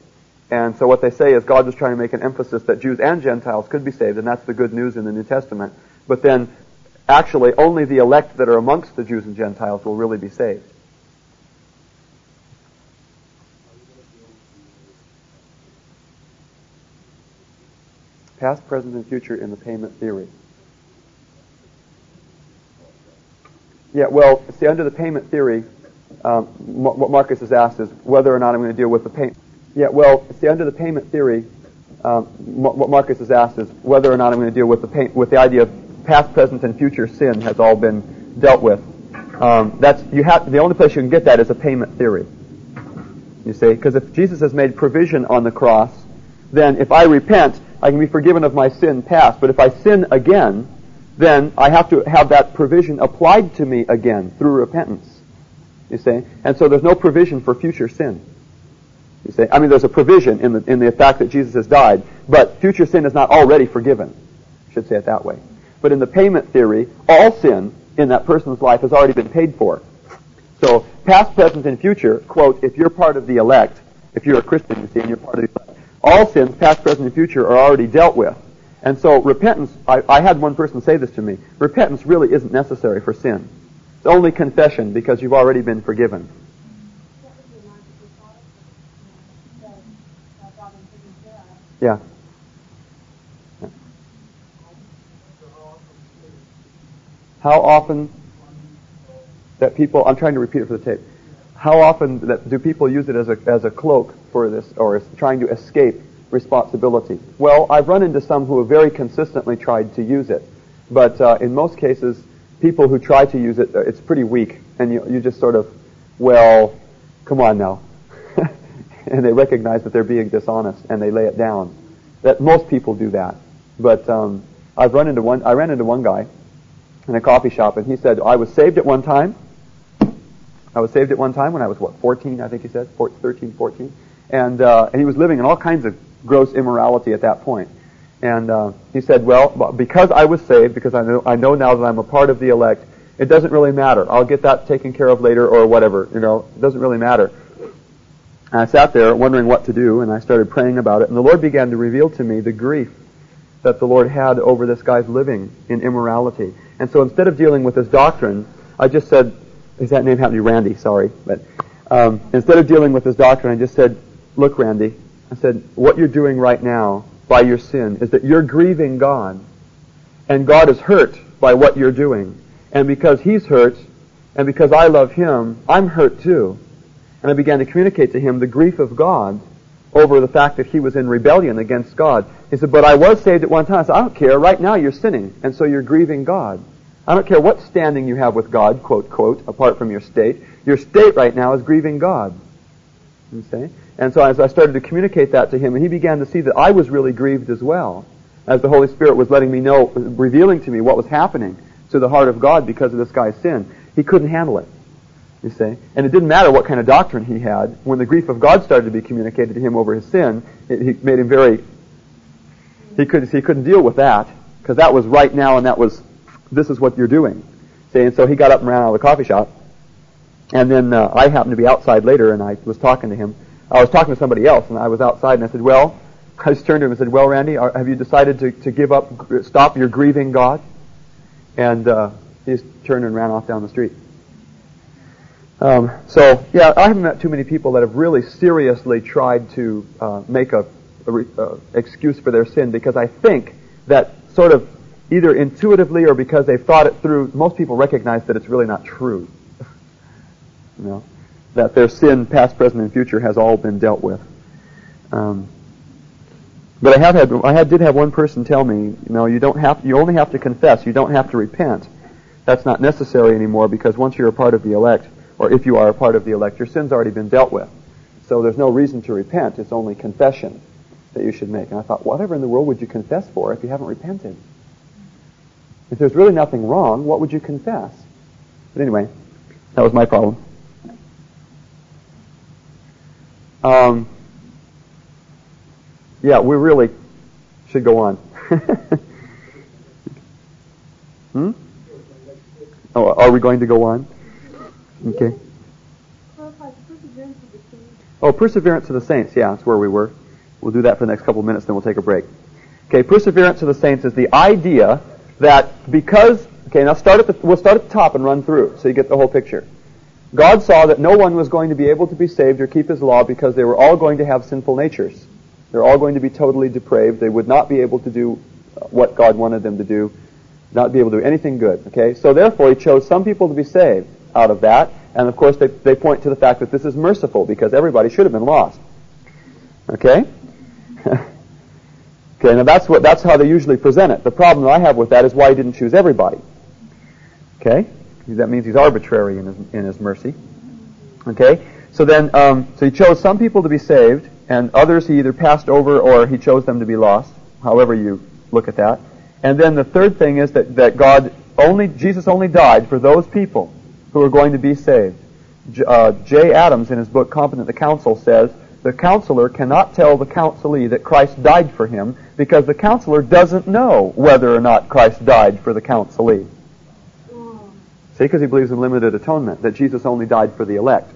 And so what they say is God was trying to make an emphasis that Jews and Gentiles could be saved, and that's the good news in the New Testament. But then, actually, only the elect that are amongst the Jews and Gentiles will really be saved. Past, present, and future in the payment theory. Yeah, well, see, under the payment theory, um, what Marcus has asked is whether or not I'm going to deal with the payment. Yeah, well, see, under the payment theory, um, what Marcus has asked is whether or not I'm going to deal with the with the idea of past, present, and future sin has all been dealt with. Um, that's you have the only place you can get that is a payment theory. You see, because if Jesus has made provision on the cross, then if I repent, I can be forgiven of my sin past. But if I sin again, then I have to have that provision applied to me again through repentance. You see? And so there's no provision for future sin. You see? I mean, there's a provision in the, in the fact that Jesus has died, but future sin is not already forgiven. I should say it that way. But in the payment theory, all sin in that person's life has already been paid for. So, past, present, and future, quote, if you're part of the elect, if you're a Christian, you see, and you're part of the elect, all sins, past, present, and future, are already dealt with. And so repentance, I, I had one person say this to me, repentance really isn't necessary for sin. It's only confession because you've already been forgiven. Yeah. How often that people, I'm trying to repeat it for the tape. How often that, do people use it as a, as a cloak for this, or as trying to escape responsibility? Well, I've run into some who have very consistently tried to use it. But uh, in most cases, people who try to use it, it's pretty weak. And you, you just sort of, well, come on now. *laughs* and they recognize that they're being dishonest and they lay it down. That most people do that. But um, I've run into one, I ran into one guy in a coffee shop and he said, I was saved at one time. I was saved at one time when I was, what, 14, I think he said, 14, 13, 14. And, uh, and he was living in all kinds of gross immorality at that point. And uh, he said, well, because I was saved, because I know, I know now that I'm a part of the elect, it doesn't really matter. I'll get that taken care of later or whatever. You know, it doesn't really matter. And I sat there wondering what to do, and I started praying about it. And the Lord began to reveal to me the grief that the Lord had over this guy's living in immorality. And so instead of dealing with this doctrine, I just said, is that name happened to be Randy? Sorry. But um, instead of dealing with this doctrine, I just said, look, Randy, I said, what you're doing right now by your sin is that you're grieving God. And God is hurt by what you're doing. And because He's hurt, and because I love Him, I'm hurt too. And I began to communicate to him the grief of God over the fact that he was in rebellion against God. He said, but I was saved at one time. I said, I don't care. Right now you're sinning. And so you're grieving God. I don't care what standing you have with God, quote, quote, apart from your state. Your state right now is grieving God. You see? And so as I started to communicate that to him, and he began to see that I was really grieved as well, as the Holy Spirit was letting me know, revealing to me what was happening to the heart of God because of this guy's sin. He couldn't handle it. You see? And it didn't matter what kind of doctrine he had. When the grief of God started to be communicated to him over his sin, it, he made him very, he, could, he couldn't deal with that, because that was right now and that was, this is what you're doing. See? And so he got up and ran out of the coffee shop. And then uh, I happened to be outside later and I was talking to him. I was talking to somebody else and I was outside and I said, well, *laughs* I just turned to him and said, well, Randy, are, have you decided to, to give up, stop your grieving God? And uh, he just turned and ran off down the street. Um, so, yeah, I haven't met too many people that have really seriously tried to uh, make a, a re, uh, excuse for their sin because I think that sort of either intuitively or because they've thought it through, most people recognize that it's really not true. *laughs* you know, that their sin, past, present, and future, has all been dealt with. Um, but I have had, I had, did have one person tell me, you know, you don't have, you only have to confess, you don't have to repent. That's not necessary anymore because once you're a part of the elect, or if you are a part of the elect, your sin's already been dealt with. So there's no reason to repent. It's only confession that you should make. And I thought, whatever in the world would you confess for if you haven't repented? If there's really nothing wrong, what would you confess? But anyway, that was my problem. Um, yeah, we really should go on. *laughs* hmm? Oh, are we going to go on? Okay. Oh, perseverance of the saints. Yeah, that's where we were. We'll do that for the next couple of minutes, then we'll take a break. Okay, perseverance of the saints is the idea that because, okay, now start at the, we'll start at the top and run through so you get the whole picture. God saw that no one was going to be able to be saved or keep his law because they were all going to have sinful natures. They're all going to be totally depraved. They would not be able to do uh, what God wanted them to do, not be able to do anything good. Okay? So therefore, he chose some people to be saved out of that. And of course, they, they point to the fact that this is merciful because everybody should have been lost. Okay? *laughs* okay, now that's what, that's how they usually present it. The problem that I have with that is why he didn't choose everybody. Okay? That means he's arbitrary in his, in his mercy. Okay? So then, um, so he chose some people to be saved, and others he either passed over or he chose them to be lost, however you look at that. And then the third thing is that, that God only, Jesus only died for those people who are going to be saved. J, uh, Jay Adams, in his book Competent to Counsel, says the counselor cannot tell the counselee that Christ died for him because the counselor doesn't know whether or not Christ died for the counselee. See, because he believes in limited atonement, that Jesus only died for the elect.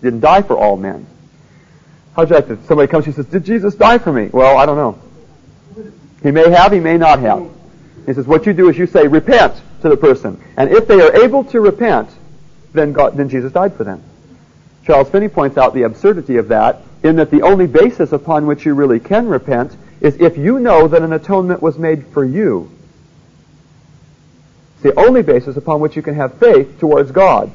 He didn't die for all men. How'd you like to, somebody comes and says, did Jesus die for me? Well, I don't know. He may have, he may not have. He says, what you do is you say, repent to the person. And if they are able to repent, then God, then Jesus died for them. Charles Finney points out the absurdity of that in that the only basis upon which you really can repent is if you know that an atonement was made for you. The only basis upon which you can have faith towards God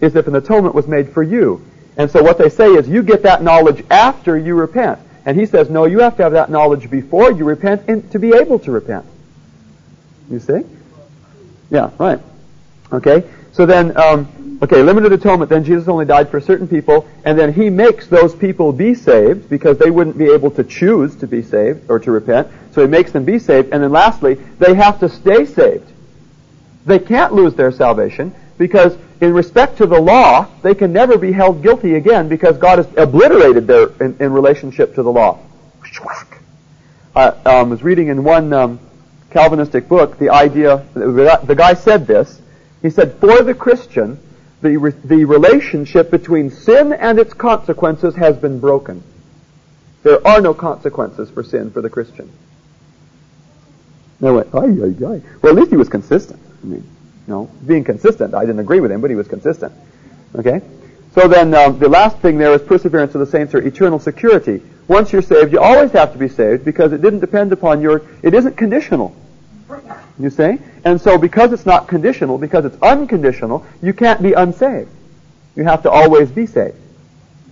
is if an atonement was made for you. And so what they say is you get that knowledge after you repent. And he says, no, you have to have that knowledge before you repent and to be able to repent. You see? Yeah, right. Okay. So then, um, okay, limited atonement. Then Jesus only died for certain people, and then He makes those people be saved because they wouldn't be able to choose to be saved or to repent. So He makes them be saved, and then lastly, they have to stay saved. They can't lose their salvation because, in respect to the law, they can never be held guilty again because God has obliterated their in, in relationship to the law. I um, was reading in one um, Calvinistic book the idea. The guy said this he said, for the Christian, the, re- the relationship between sin and its consequences has been broken. There are no consequences for sin for the Christian. And I went, ay, ay, ay. Well, at least he was consistent. I mean, you know, being consistent. I didn't agree with him, but he was consistent. Okay? So then, um, the last thing there is perseverance of the saints or eternal security. Once you're saved, you always have to be saved because it didn't depend upon your, it isn't conditional. You see? And so because it's not conditional, because it's unconditional, you can't be unsaved. You have to always be saved.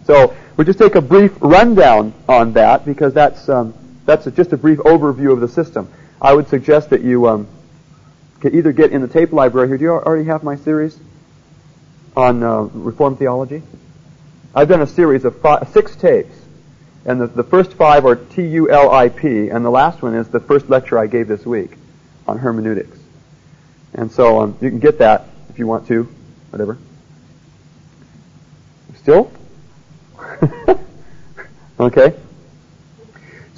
So we'll just take a brief rundown on that because that's, um, that's a, just a brief overview of the system. I would suggest that you um, can either get in the tape library here. Do you already have my series on uh, Reformed theology? I've done a series of five, six tapes. And the, the first five are T-U-L-I-P, and the last one is the first lecture I gave this week on hermeneutics. And so um, you can get that if you want to, whatever. Still? *laughs* okay.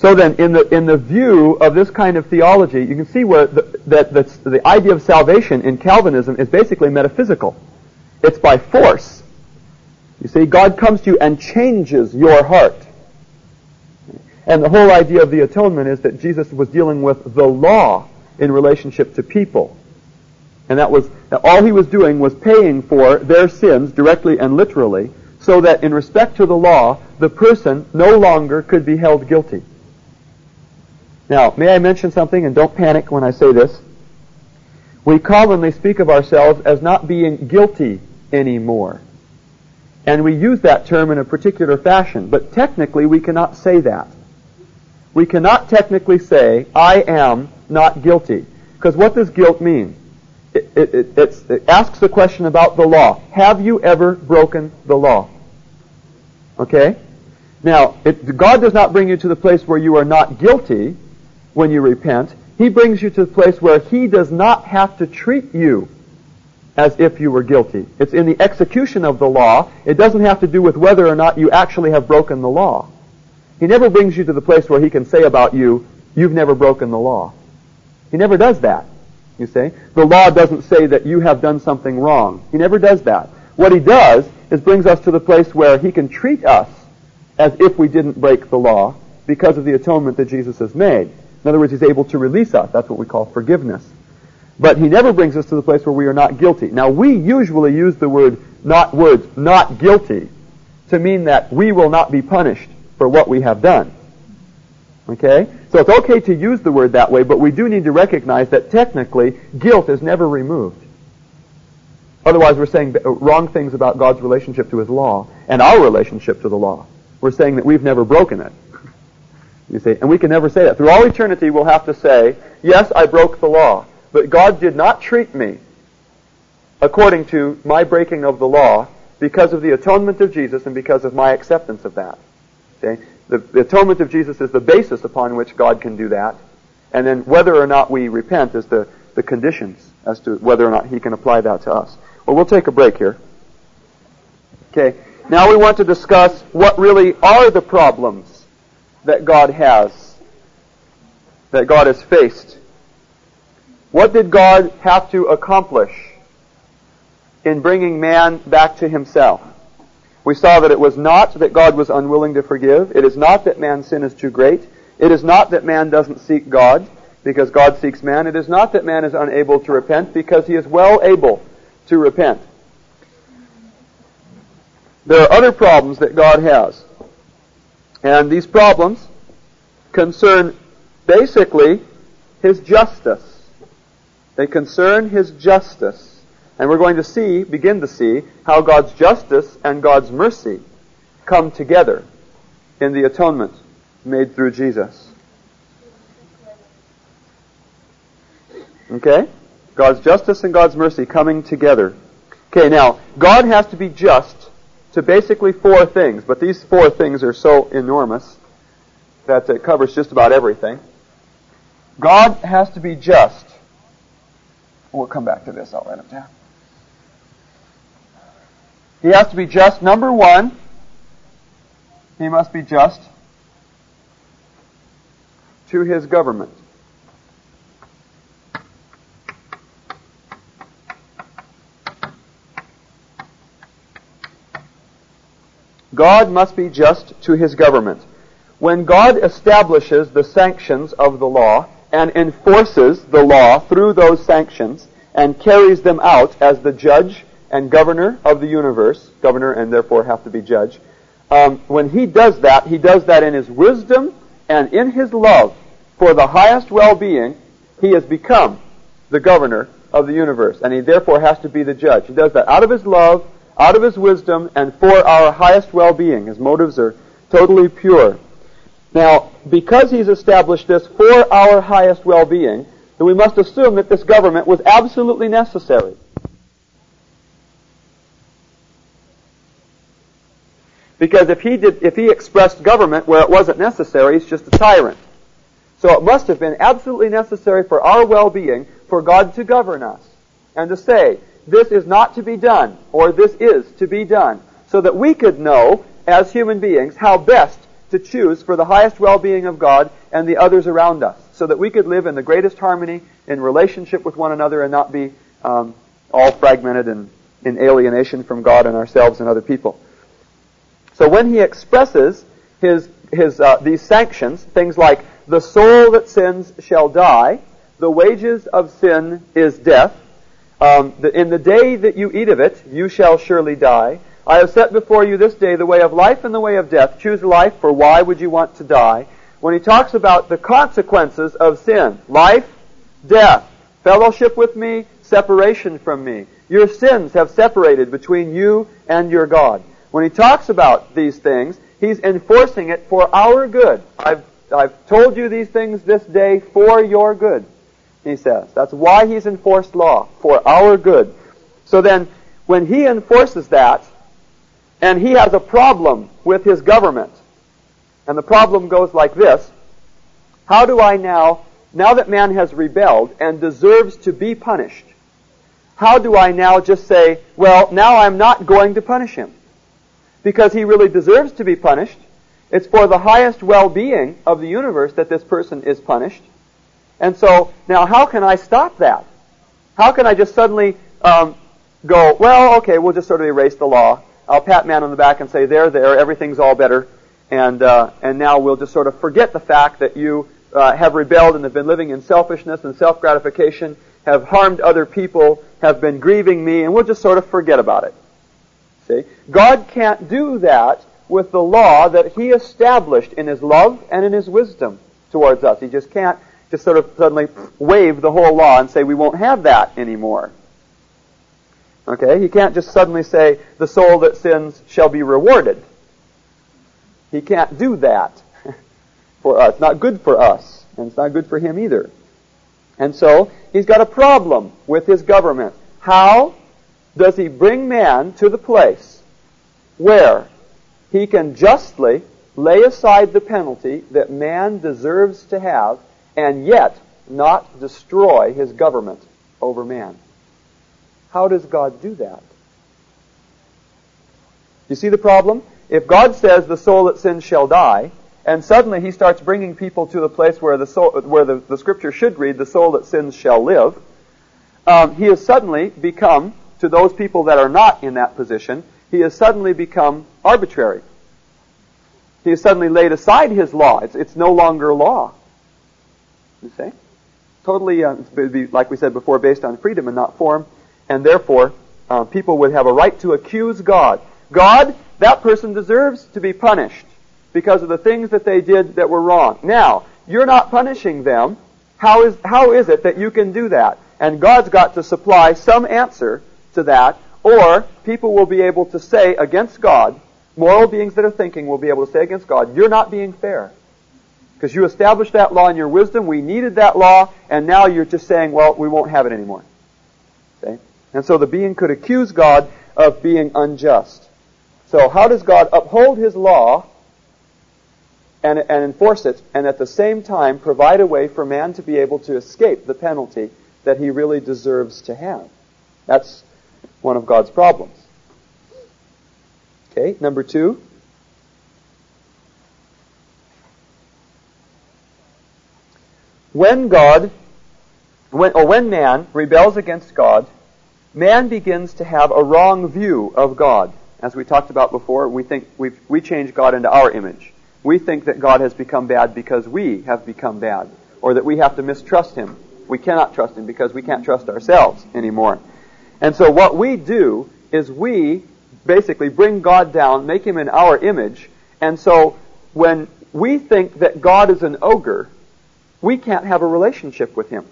So then, in the in the view of this kind of theology, you can see where the, that the, the idea of salvation in Calvinism is basically metaphysical. It's by force. You see, God comes to you and changes your heart. And the whole idea of the atonement is that Jesus was dealing with the law in relationship to people. And that was, that all he was doing was paying for their sins directly and literally, so that in respect to the law, the person no longer could be held guilty. Now, may I mention something, and don't panic when I say this. We commonly speak of ourselves as not being guilty anymore. And we use that term in a particular fashion, but technically we cannot say that. We cannot technically say, I am not guilty. Because what does guilt mean? It, it, it, it, asks the question about the law. Have you ever broken the law? Okay? Now, God does not bring you to the place where you are not guilty when you repent. He brings you to the place where He does not have to treat you as if you were guilty. It's in the execution of the law. It doesn't have to do with whether or not you actually have broken the law. He never brings you to the place where He can say about you, you've never broken the law. He never does that. You see? The law doesn't say that you have done something wrong. He never does that. What he does is brings us to the place where he can treat us as if we didn't break the law because of the atonement that Jesus has made. In other words, he's able to release us. That's what we call forgiveness. But he never brings us to the place where we are not guilty. Now, we usually use the word not words, not guilty, to mean that we will not be punished for what we have done. Okay? So it's okay to use the word that way, but we do need to recognize that technically guilt is never removed. Otherwise, we're saying wrong things about God's relationship to His law and our relationship to the law. We're saying that we've never broken it. You see, and we can never say that. Through all eternity, we'll have to say, yes, I broke the law, but God did not treat me according to my breaking of the law because of the atonement of Jesus and because of my acceptance of that. Okay? The, the atonement of Jesus is the basis upon which God can do that. And then whether or not we repent is the, the conditions as to whether or not He can apply that to us. Well, we'll take a break here. Okay. Now we want to discuss what really are the problems that God has, that God has faced. What did God have to accomplish in bringing man back to himself? We saw that it was not that God was unwilling to forgive. It is not that man's sin is too great. It is not that man doesn't seek God because God seeks man. It is not that man is unable to repent because he is well able to repent. There are other problems that God has. And these problems concern basically His justice. They concern His justice. And we're going to see, begin to see, how God's justice and God's mercy come together in the atonement made through Jesus. Okay? God's justice and God's mercy coming together. Okay, now, God has to be just to basically four things, but these four things are so enormous that it covers just about everything. God has to be just. We'll come back to this. I'll write it down. He has to be just. Number one, he must be just to his government. God must be just to his government. When God establishes the sanctions of the law and enforces the law through those sanctions and carries them out as the judge and governor of the universe, governor and therefore have to be judge, um, when he does that, he does that in his wisdom and in his love for the highest well-being. He has become the governor of the universe, and he therefore has to be the judge. He does that out of his love, out of his wisdom, and for our highest well-being. His motives are totally pure. Now, because he's established this for our highest well-being, then we must assume that this government was absolutely necessary. Because if he did, if he expressed government where it wasn't necessary, he's just a tyrant. So it must have been absolutely necessary for our well-being for God to govern us and to say, this is not to be done, or this is to be done, so that we could know, as human beings, how best to choose for the highest well-being of God and the others around us, so that we could live in the greatest harmony in relationship with one another and not be um, all fragmented and in alienation from God and ourselves and other people. So when he expresses his, his, uh, these sanctions, things like, the soul that sins shall die, the wages of sin is death, um, the, in the day that you eat of it, you shall surely die. I have set before you this day the way of life and the way of death. Choose life, for why would you want to die? When he talks about the consequences of sin, life, death, fellowship with me, separation from me. Your sins have separated between you and your God. When he talks about these things, he's enforcing it for our good. I've, I've told you these things this day for your good, he says. That's why he's enforced law, for our good. So then, when he enforces that, and he has a problem with his government, and the problem goes like this, how do I now, now that man has rebelled and deserves to be punished, how do I now just say, well, now I'm not going to punish him? because he really deserves to be punished. It's for the highest well-being of the universe that this person is punished. And so, now how can I stop that? How can I just suddenly um, go, well, okay, we'll just sort of erase the law. I'll pat man on the back and say, there, there, everything's all better. And, uh, and now we'll just sort of forget the fact that you uh, have rebelled and have been living in selfishness and self-gratification, have harmed other people, have been grieving me, and we'll just sort of forget about it. See? God can't do that with the law that He established in His love and in His wisdom. towards us. He just can't just sort of suddenly waive the whole law and say we won't have that anymore. Okay? He can't just suddenly say the soul that sins shall be rewarded. He can't do that *laughs* for us. Not good for us. And it's not good for him either. And so, he's got a problem with his government. How does he bring man to the place where he can justly lay aside the penalty that man deserves to have and yet not destroy his government over man? How does God do that? You see the problem? If God says the soul that sins shall die, and suddenly he starts bringing people to the place where the soul, where the, the scripture should read, the soul that sins shall live, um, he has suddenly become, to those people that are not in that position, he has suddenly become arbitrary. He has suddenly laid aside his law. It's, it's no longer law. You see? Totally, uh, like we said before, based on freedom and not form and therefore uh, people would have a right to accuse God. God, that person deserves to be punished because of the things that they did that were wrong. Now, you're not punishing them. How is, how is it that you can do that? And God's got to supply some answer to that, or people will be able to say against God, moral beings that are thinking will be able to say against God, you're not being fair. Because you established that law in your wisdom, we needed that law, and now you're just saying, well, we won't have it anymore. Okay? And so the being could accuse God of being unjust. So how does God uphold his law and, and enforce it, and at the same time provide a way for man to be able to escape the penalty that he really deserves to have? That's one of God's problems. Okay, number two. When God, when, or when man rebels against God, man begins to have a wrong view of God. As we talked about before, we think we we change God into our image. We think that God has become bad because we have become bad, or that we have to mistrust Him. We cannot trust Him because we can't trust ourselves anymore. And so what we do is we basically bring God down, make Him in our image, and so when we think that God is an ogre, we can't have a relationship with Him.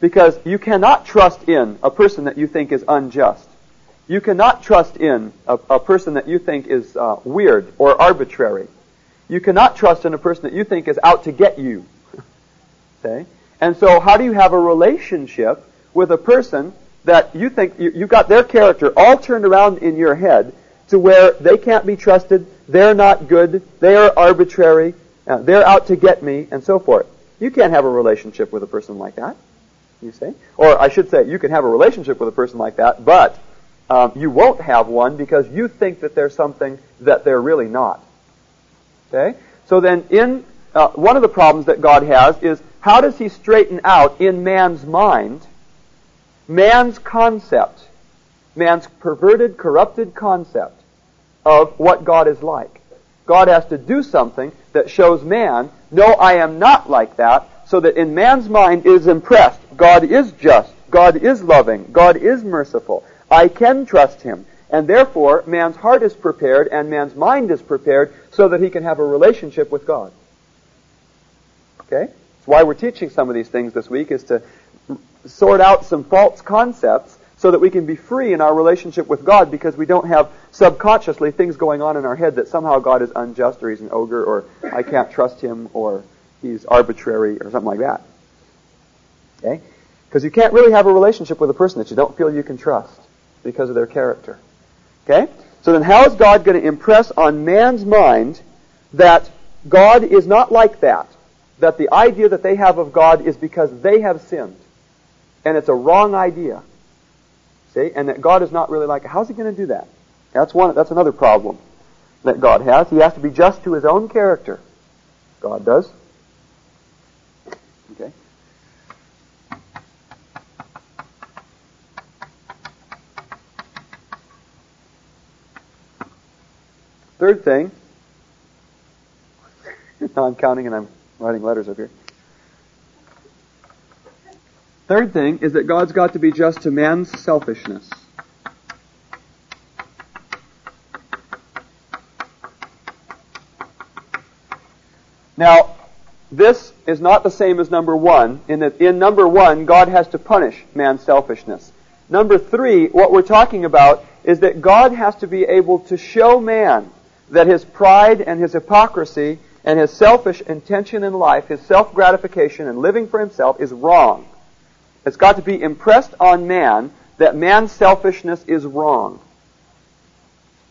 Because you cannot trust in a person that you think is unjust. You cannot trust in a, a person that you think is uh, weird or arbitrary. You cannot trust in a person that you think is out to get you. *laughs* okay? And so how do you have a relationship with a person that you think you, you got their character all turned around in your head to where they can't be trusted, they're not good, they are arbitrary, uh, they're out to get me, and so forth. You can't have a relationship with a person like that you see? Or I should say, you can have a relationship with a person like that, but um, you won't have one because you think that they're something that they're really not. Okay? So then, in uh, one of the problems that God has is how does He straighten out in man's mind man's concept, man's perverted, corrupted concept of what God is like? God has to do something that shows man, no, I am not like that, so that in man's mind is impressed God is just, God is loving, God is merciful. I can trust him. And therefore, man's heart is prepared and man's mind is prepared so that he can have a relationship with God. Okay? That's why we're teaching some of these things this week is to sort out some false concepts so that we can be free in our relationship with God because we don't have subconsciously things going on in our head that somehow God is unjust or he's an ogre or I can't trust him or he's arbitrary or something like that. Okay? Because you can't really have a relationship with a person that you don't feel you can trust because of their character. Okay? So then how is God going to impress on man's mind that God is not like that? That the idea that they have of God is because they have sinned. And it's a wrong idea. See? And that God is not really like, how's he going to do that? That's one, that's another problem that God has. He has to be just to his own character. God does. Okay? Third thing, *laughs* now I'm counting and I'm writing letters up here. Third thing is that God's got to be just to man's selfishness. Now, this is not the same as number one, in that in number one, God has to punish man's selfishness. Number three, what we're talking about is that God has to be able to show man that his pride and his hypocrisy and his selfish intention in life, his self-gratification and living for himself is wrong. It's got to be impressed on man that man's selfishness is wrong.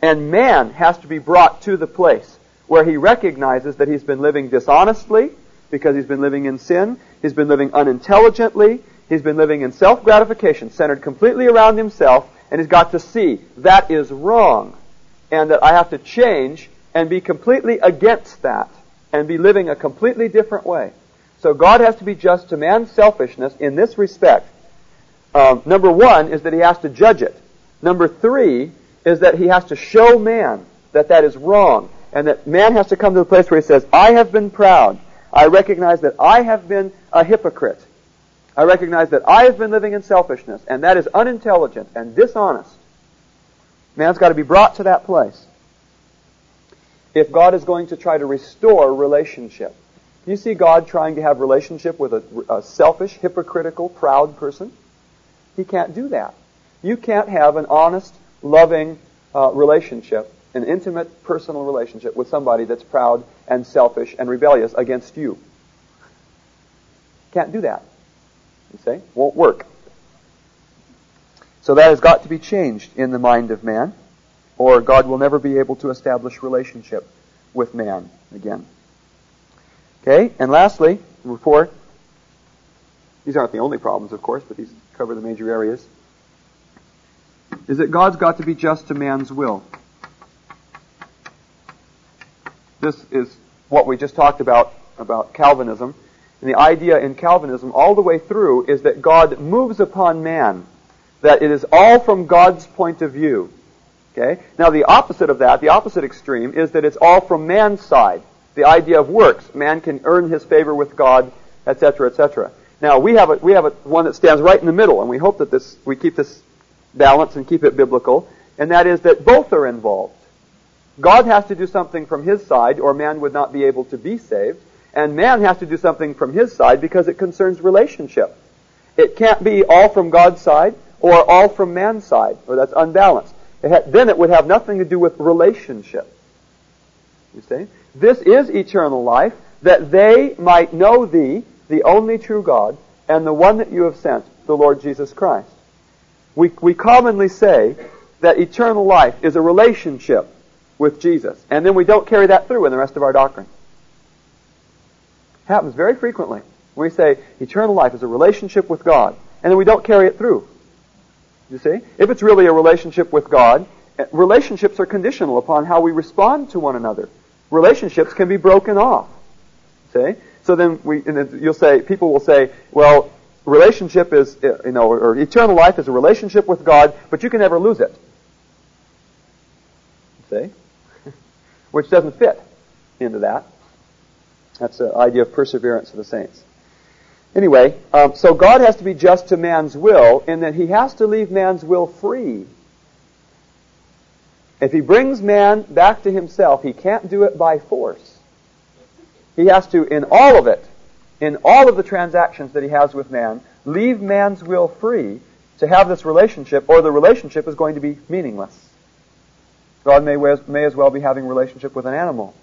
And man has to be brought to the place where he recognizes that he's been living dishonestly, because he's been living in sin. He's been living unintelligently. He's been living in self-gratification, centered completely around himself, and he's got to see that is wrong, and that I have to change and be completely against that, and be living a completely different way. So God has to be just to man's selfishness in this respect. Um, number one is that he has to judge it. Number three is that he has to show man that that is wrong, and that man has to come to the place where he says, I have been proud. I recognize that I have been a hypocrite. I recognize that I have been living in selfishness, and that is unintelligent and dishonest. Man's got to be brought to that place. If God is going to try to restore relationship. Do you see God trying to have relationship with a, a selfish, hypocritical, proud person? He can't do that. You can't have an honest, loving uh, relationship an intimate personal relationship with somebody that's proud and selfish and rebellious against you. Can't do that. You say? Won't work. So that has got to be changed in the mind of man, or God will never be able to establish relationship with man again. Okay, and lastly, number these aren't the only problems, of course, but these cover the major areas, is that God's got to be just to man's will. This is what we just talked about, about Calvinism. And the idea in Calvinism all the way through is that God moves upon man. That it is all from God's point of view. Okay? Now the opposite of that, the opposite extreme, is that it's all from man's side. The idea of works. Man can earn his favor with God, etc., etc. Now we have a, we have a, one that stands right in the middle, and we hope that this, we keep this balance and keep it biblical, and that is that both are involved. God has to do something from his side or man would not be able to be saved. And man has to do something from his side because it concerns relationship. It can't be all from God's side or all from man's side, or that's unbalanced. It ha- then it would have nothing to do with relationship. You see? This is eternal life, that they might know thee, the only true God, and the one that you have sent, the Lord Jesus Christ. We, we commonly say that eternal life is a relationship with Jesus. And then we don't carry that through in the rest of our doctrine. Happens very frequently. We say eternal life is a relationship with God, and then we don't carry it through. You see? If it's really a relationship with God, eh, relationships are conditional upon how we respond to one another. Relationships can be broken off. See? So then we, then you'll say, people will say, well, relationship is, you know, or eternal life is a relationship with God, but you can never lose it. See? *laughs* which doesn't fit into that. That's the idea of perseverance of the saints. Anyway, um, so God has to be just to man's will in that he has to leave man's will free. If he brings man back to himself, he can't do it by force. He has to, in all of it, in all of the transactions that he has with man, leave man's will free to have this relationship, or the relationship is going to be meaningless. God may, may as well be having relationship with an animal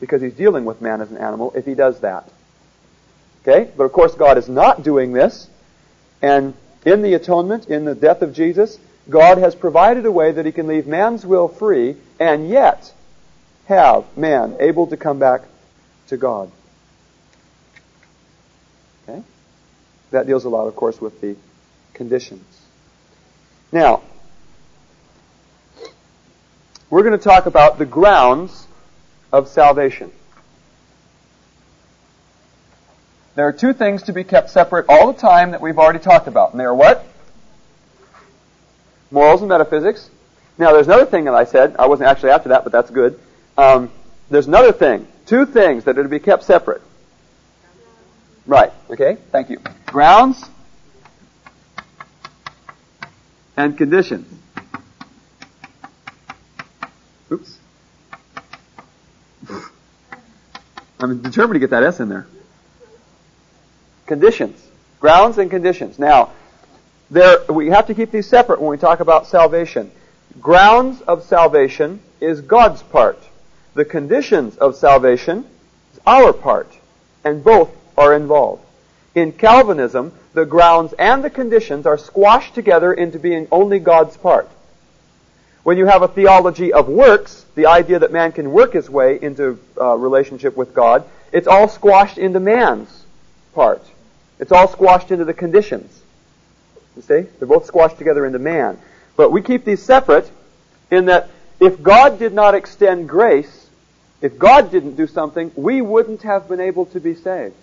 because he's dealing with man as an animal if he does that. Okay? But of course, God is not doing this. And in the atonement, in the death of Jesus, God has provided a way that he can leave man's will free and yet have man able to come back to God. Okay? That deals a lot, of course, with the conditions. Now, we're going to talk about the grounds of salvation. There are two things to be kept separate all the time that we've already talked about. And they are what? Morals and metaphysics. Now, there's another thing that I said. I wasn't actually after that, but that's good. Um, there's another thing. Two things that are to be kept separate. Right. Okay. Thank you. Grounds and conditions. Oops. I'm determined to get that S in there. Conditions. Grounds and conditions. Now, there, we have to keep these separate when we talk about salvation. Grounds of salvation is God's part. The conditions of salvation is our part. And both are involved. In Calvinism, the grounds and the conditions are squashed together into being only God's part. When you have a theology of works, the idea that man can work his way into uh, relationship with God, it's all squashed into man's part. It's all squashed into the conditions. You see? They're both squashed together into man. But we keep these separate in that if God did not extend grace, if God didn't do something, we wouldn't have been able to be saved.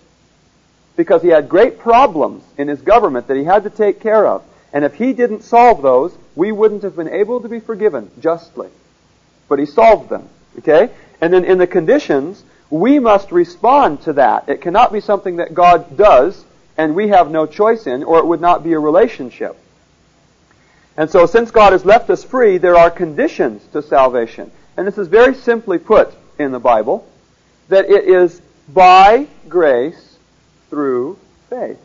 Because he had great problems in his government that he had to take care of. And if he didn't solve those, we wouldn't have been able to be forgiven justly. But he solved them. Okay? And then in the conditions, we must respond to that. It cannot be something that God does and we have no choice in, or it would not be a relationship. And so since God has left us free, there are conditions to salvation. And this is very simply put in the Bible, that it is by grace through faith.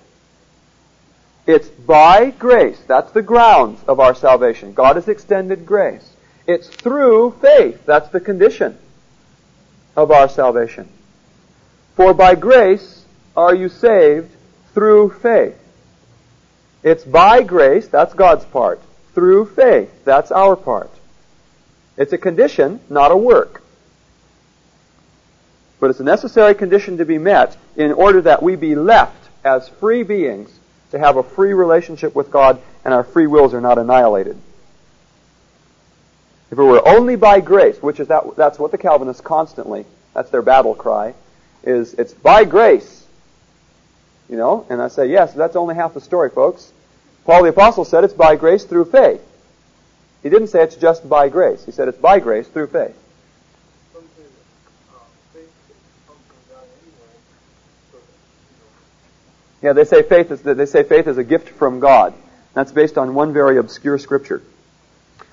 It's by grace. That's the grounds of our salvation. God has extended grace. It's through faith. That's the condition of our salvation. For by grace are you saved through faith. It's by grace, that's God's part. Through faith, that's our part. It's a condition, not a work. But it's a necessary condition to be met in order that we be left as free beings to have a free relationship with God and our free wills are not annihilated. If it were only by grace, which is that, that's what the Calvinists constantly, that's their battle cry, is it's by grace you know, and I say, yes, that's only half the story, folks. Paul the Apostle said it's by grace through faith. He didn't say it's just by grace. He said it's by grace through faith. Yeah, they say faith is they say faith is a gift from God. That's based on one very obscure scripture.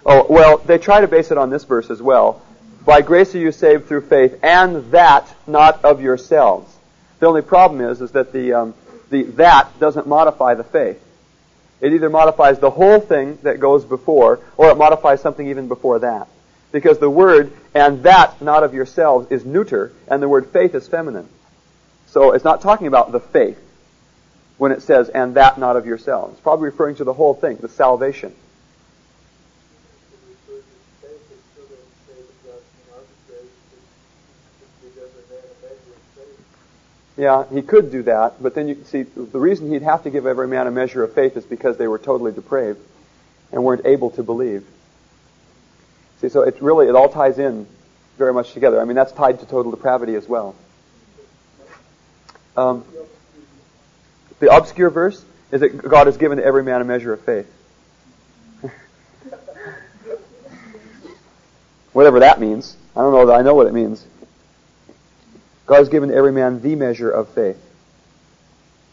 Oh, well, they try to base it on this verse as well. By grace are you saved through faith, and that not of yourselves. The only problem is, is that the um, the that doesn't modify the faith. It either modifies the whole thing that goes before, or it modifies something even before that. Because the word, and that not of yourselves, is neuter, and the word faith is feminine. So it's not talking about the faith when it says, and that not of yourselves. It's probably referring to the whole thing, the salvation. Yeah, he could do that, but then you see the reason he'd have to give every man a measure of faith is because they were totally depraved and weren't able to believe. See, so it really it all ties in very much together. I mean, that's tied to total depravity as well. Um, the obscure verse is that God has given to every man a measure of faith. *laughs* Whatever that means. I don't know that I know what it means. God has given every man the measure of faith.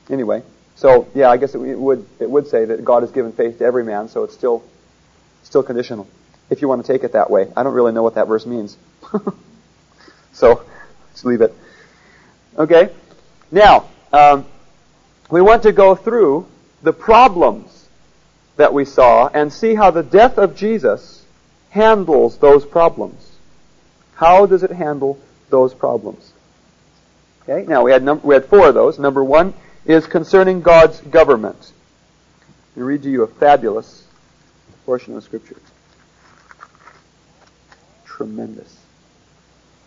Anyway, so yeah, I guess it would it would say that God has given faith to every man, so it's still still conditional. If you want to take it that way, I don't really know what that verse means. *laughs* so let's leave it. Okay. Now um, we want to go through the problems that we saw and see how the death of Jesus handles those problems. How does it handle those problems? Okay, now we had num- we had four of those. Number one is concerning God's government. Me read to you a fabulous portion of Scripture. Tremendous.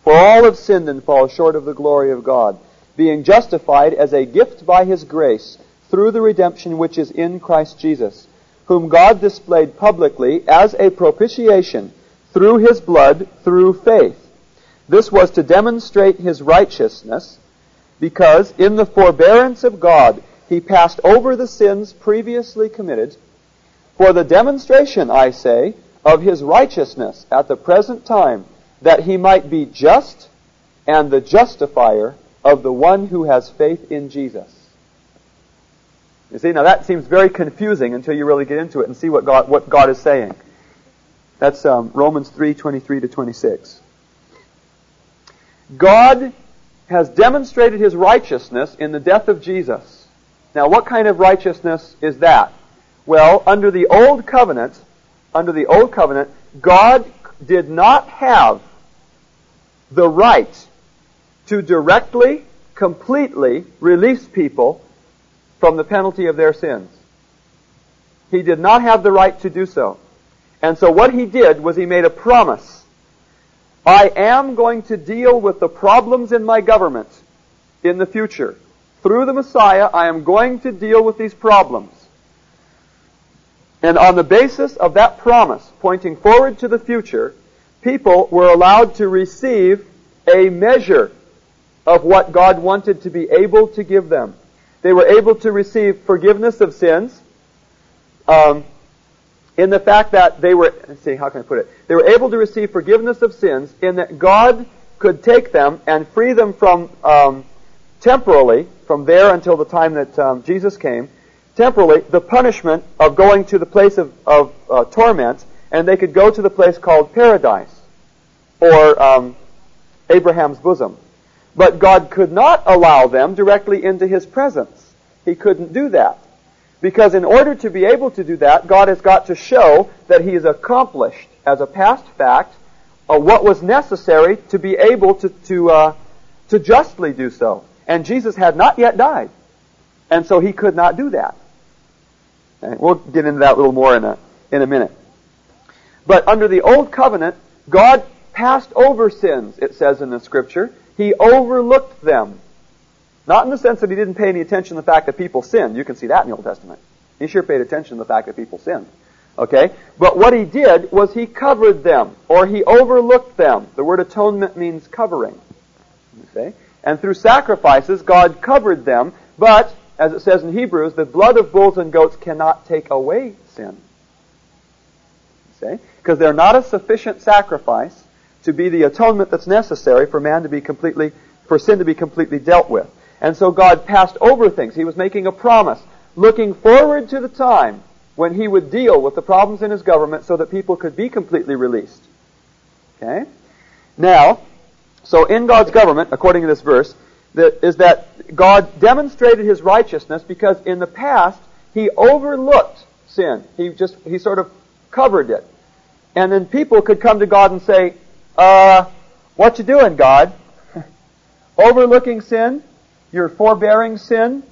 For all have sinned and fall short of the glory of God, being justified as a gift by His grace through the redemption which is in Christ Jesus, whom God displayed publicly as a propitiation through His blood through faith. This was to demonstrate His righteousness because in the forbearance of God he passed over the sins previously committed for the demonstration, I say, of his righteousness at the present time, that he might be just and the justifier of the one who has faith in Jesus. You see, now that seems very confusing until you really get into it and see what God, what God is saying. That's um, Romans 3, 23 to 26. God has demonstrated his righteousness in the death of Jesus. Now, what kind of righteousness is that? Well, under the old covenant, under the old covenant, God did not have the right to directly, completely release people from the penalty of their sins. He did not have the right to do so. And so what he did was he made a promise. I am going to deal with the problems in my government in the future. Through the Messiah, I am going to deal with these problems. And on the basis of that promise, pointing forward to the future, people were allowed to receive a measure of what God wanted to be able to give them. They were able to receive forgiveness of sins, um, in the fact that they were, see, how can I put it? They were able to receive forgiveness of sins in that God could take them and free them from, um, temporally, from there until the time that um, Jesus came, temporally, the punishment of going to the place of, of uh, torment, and they could go to the place called paradise, or um, Abraham's bosom. But God could not allow them directly into His presence. He couldn't do that. Because in order to be able to do that, God has got to show that He has accomplished, as a past fact, uh, what was necessary to be able to, to, uh, to justly do so. And Jesus had not yet died. And so He could not do that. And we'll get into that a little more in a, in a minute. But under the Old Covenant, God passed over sins, it says in the Scripture. He overlooked them. Not in the sense that he didn't pay any attention to the fact that people sinned. You can see that in the Old Testament. He sure paid attention to the fact that people sinned. Okay? But what he did was he covered them, or he overlooked them. The word atonement means covering. See? And through sacrifices, God covered them, but, as it says in Hebrews, the blood of bulls and goats cannot take away sin. See? Because they're not a sufficient sacrifice to be the atonement that's necessary for man to be completely, for sin to be completely dealt with. And so God passed over things. He was making a promise, looking forward to the time when he would deal with the problems in his government so that people could be completely released. Okay? Now, so in God's government, according to this verse, that is that God demonstrated his righteousness because in the past he overlooked sin. He just he sort of covered it. And then people could come to God and say, uh, what you doing, God? *laughs* Overlooking sin? You're forbearing sin,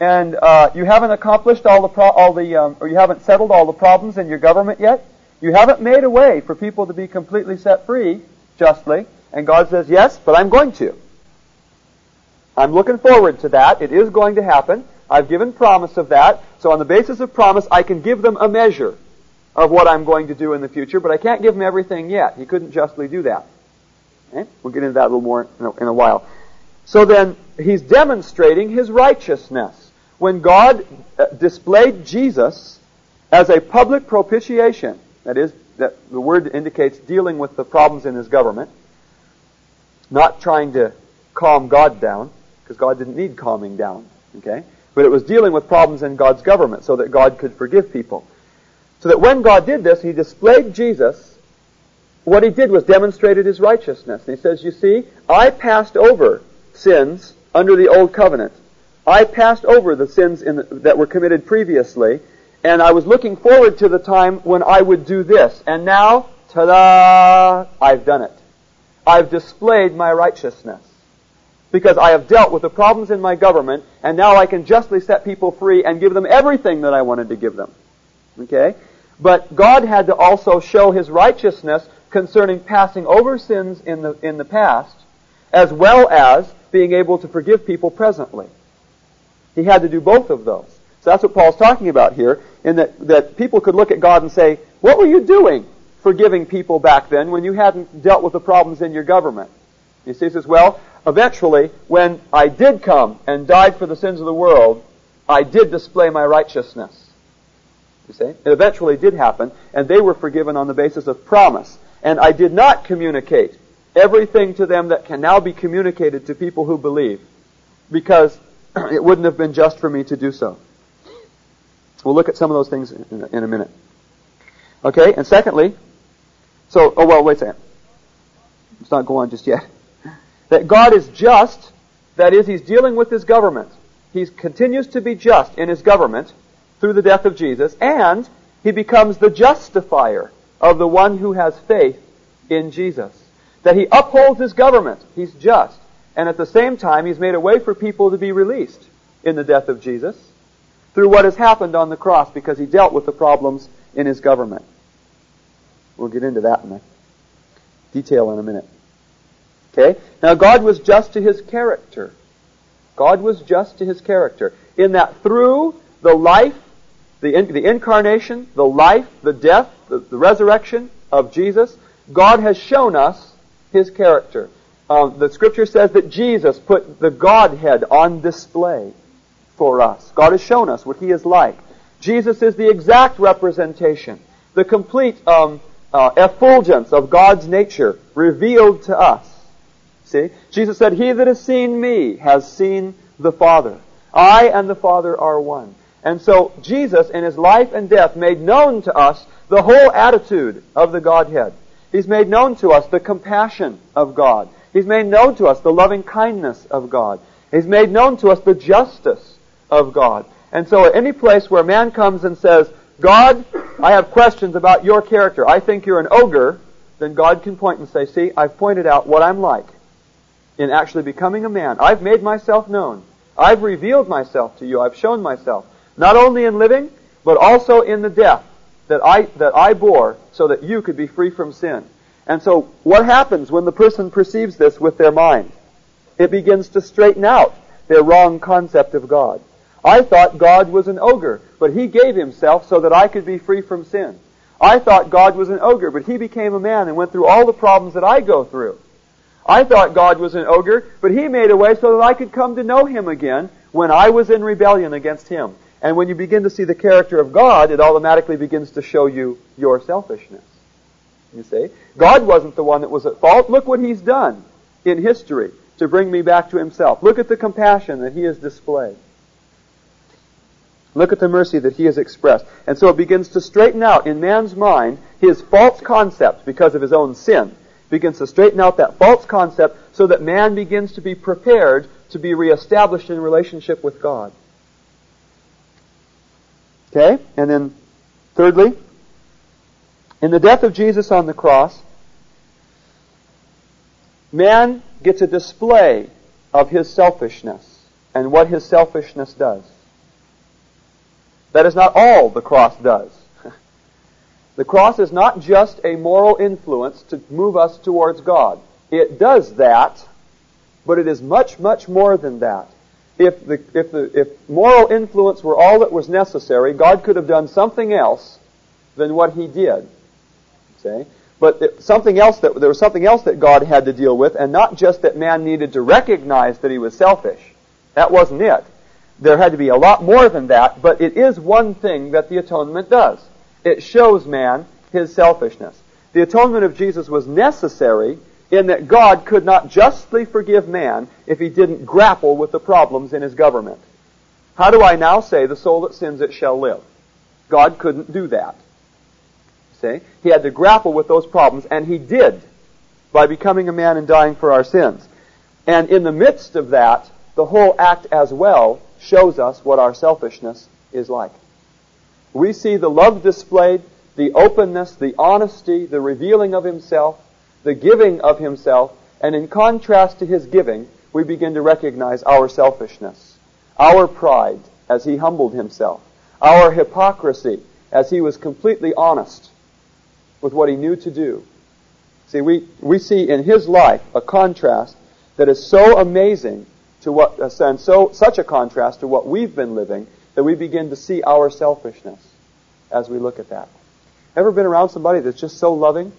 and uh, you haven't accomplished all the pro- all the um, or you haven't settled all the problems in your government yet. You haven't made a way for people to be completely set free justly. And God says, "Yes, but I'm going to. I'm looking forward to that. It is going to happen. I've given promise of that. So on the basis of promise, I can give them a measure of what I'm going to do in the future, but I can't give them everything yet. He couldn't justly do that. Okay? We'll get into that a little more in a, in a while. So then, he's demonstrating his righteousness. When God uh, displayed Jesus as a public propitiation, that is, that the word indicates dealing with the problems in his government, not trying to calm God down, because God didn't need calming down, okay? But it was dealing with problems in God's government so that God could forgive people. So that when God did this, he displayed Jesus. What he did was demonstrated his righteousness. And he says, you see, I passed over sins under the old covenant. I passed over the sins the, that were committed previously, and I was looking forward to the time when I would do this. And now, ta-da, I've done it. I've displayed my righteousness. Because I have dealt with the problems in my government, and now I can justly set people free and give them everything that I wanted to give them. Okay? But God had to also show His righteousness concerning passing over sins in the, in the past, as well as being able to forgive people presently. He had to do both of those. So that's what Paul's talking about here, in that, that people could look at God and say, what were you doing forgiving people back then when you hadn't dealt with the problems in your government? You see, he says, well, eventually, when I did come and died for the sins of the world, I did display my righteousness. You see? It eventually did happen, and they were forgiven on the basis of promise. And I did not communicate everything to them that can now be communicated to people who believe, because *clears throat* it wouldn't have been just for me to do so. We'll look at some of those things in a, in a minute. Okay, and secondly, so, oh well, wait a second. Let's not go on just yet. *laughs* That God is just That is, he's dealing with his government. He continues to be just in his government through the death of Jesus, and he becomes the justifier of the one who has faith in Jesus. That he upholds his government. He's just. And at the same time, he's made a way for people to be released in the death of Jesus through what has happened on the cross because he dealt with the problems in his government. We'll get into that in a detail in a minute. Okay? Now God was just to his character. God was just to his character in that through the life, the, in, the incarnation, the life, the death, the, the, resurrection of Jesus, God has shown us his character. Um, the scripture says that Jesus put the Godhead on display for us. God has shown us what he is like. Jesus is the exact representation, the complete um, uh, effulgence of God's nature revealed to us. See? Jesus said, He that has seen me has seen the Father. I and the Father are one. And so Jesus, in his life and death, made known to us the whole attitude of the Godhead. He's made known to us the compassion of God. He's made known to us the loving kindness of God. He's made known to us the justice of God. And so at any place where man comes and says, God, I have questions about your character. I think you're an ogre, then God can point and say, see, I've pointed out what I'm like in actually becoming a man. I've made myself known. I've revealed myself to you. I've shown myself. Not only in living, but also in the death that I, that I bore so that you could be free from sin. And so what happens when the person perceives this with their mind? It begins to straighten out their wrong concept of God. I thought God was an ogre, but He gave Himself so that I could be free from sin. I thought God was an ogre, but He became a man and went through all the problems that I go through. I thought God was an ogre, but He made a way so that I could come to know Him again when I was in rebellion against Him. And when you begin to see the character of God, it automatically begins to show you your selfishness. You see? God wasn't the one that was at fault. Look what He's done in history to bring me back to Himself. Look at the compassion that He has displayed. Look at the mercy that he has expressed. And so it begins to straighten out in man's mind his false concept because of his own sin. Begins to straighten out that false concept so that man begins to be prepared to be reestablished in relationship with God. Okay? And then, thirdly, in the death of Jesus on the cross, man gets a display of his selfishness and what his selfishness does. That is not all the cross does. *laughs* the cross is not just a moral influence to move us towards God. It does that, but it is much, much more than that. If, the, if, the, if moral influence were all that was necessary, God could have done something else than what He did. See? But something else that there was something else that God had to deal with, and not just that man needed to recognize that he was selfish. That wasn't it. There had to be a lot more than that, but it is one thing that the atonement does. It shows man his selfishness. The atonement of Jesus was necessary in that God could not justly forgive man if he didn't grapple with the problems in his government. How do I now say the soul that sins it shall live? God couldn't do that. See? He had to grapple with those problems, and he did by becoming a man and dying for our sins. And in the midst of that, the whole act as well shows us what our selfishness is like. We see the love displayed, the openness, the honesty, the revealing of himself, the giving of himself, and in contrast to his giving, we begin to recognize our selfishness, our pride as he humbled himself, our hypocrisy as he was completely honest with what he knew to do. See, we, we see in his life a contrast that is so amazing to what, uh, and so such a contrast to what we've been living that we begin to see our selfishness as we look at that. Ever been around somebody that's just so loving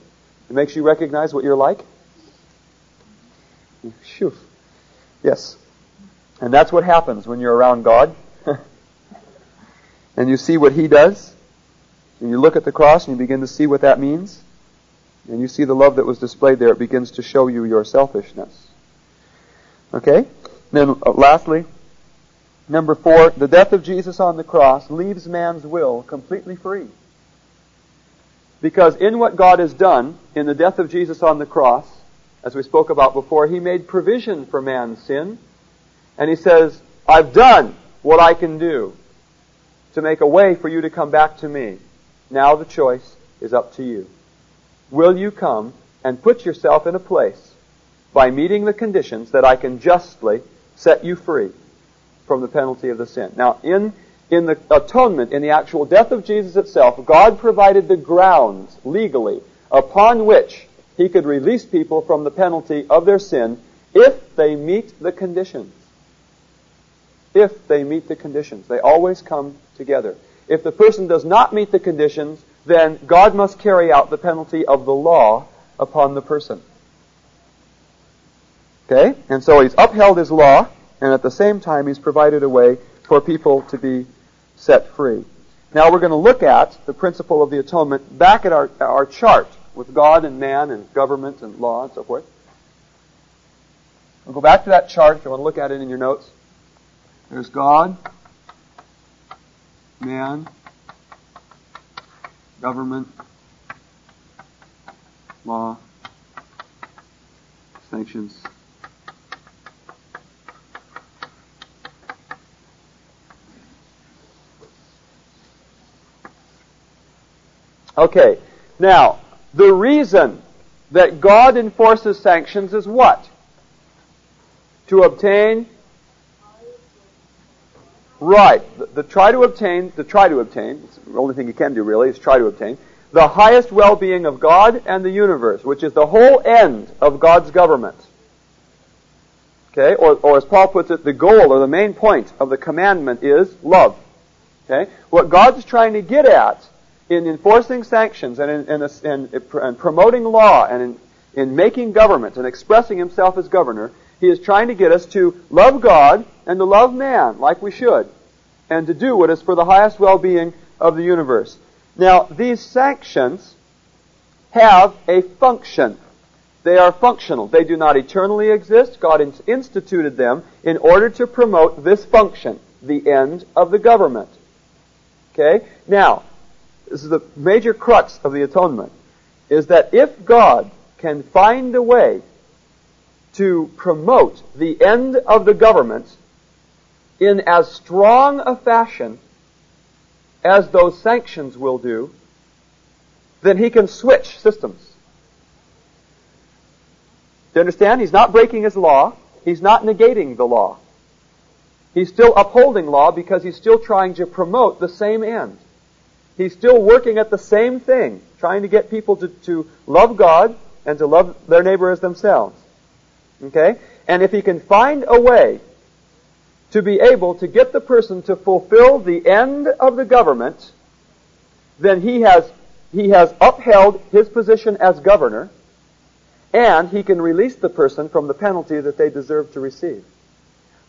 it makes you recognize what you're like? Phew. Yes. And that's what happens when you're around God. *laughs* and you see what He does. And you look at the cross and you begin to see what that means. And you see the love that was displayed there. It begins to show you your selfishness. Okay? And Then uh, lastly, number four, the death of Jesus on the cross leaves man's will completely free. Because in what God has done, in the death of Jesus on the cross, as we spoke about before, He made provision for man's sin. And he says, I've done what I can do to make a way for you to come back to me. Now the choice is up to you. Will you come and put yourself in a place by meeting the conditions that I can justly set you free from the penalty of the sin? Now, in, in the atonement, in the actual death of Jesus itself, God provided the grounds legally upon which he could release people from the penalty of their sin if they meet the conditions if they meet the conditions. They always come together. If the person does not meet the conditions, then God must carry out the penalty of the law upon the person. Okay? And so he's upheld his law, and at the same time he's provided a way for people to be set free. Now we're going to look at the principle of the atonement back at our, our chart with God and man and government and law and so forth. We'll go back to that chart if you want to look at it in your notes. There's God, man, government, law, sanctions. Okay, now, the reason that God enforces sanctions is what? To obtain Right. The, the, try to obtain, the try to obtain, it's the only thing you can do really is try to obtain, the highest well-being of God and the universe, which is the whole end of God's government. Okay? Or, or as Paul puts it, the goal or the main point of the commandment is love. Okay? What God's trying to get at in enforcing sanctions and in, in, in, in promoting law and in, in making government and expressing himself as governor he is trying to get us to love God and to love man like we should, and to do what is for the highest well-being of the universe. Now, these sanctions have a function. They are functional. They do not eternally exist. God instituted them in order to promote this function, the end of the government. Okay? Now, this is the major crux of the atonement, is that if God can find a way to promote the end of the government in as strong a fashion as those sanctions will do, then he can switch systems. Do you understand? He's not breaking his law. He's not negating the law. He's still upholding law because he's still trying to promote the same end. He's still working at the same thing, trying to get people to, to love God and to love their neighbor as themselves. Okay? And if he can find a way to be able to get the person to fulfill the end of the government, then he has, he has upheld his position as governor, and he can release the person from the penalty that they deserve to receive.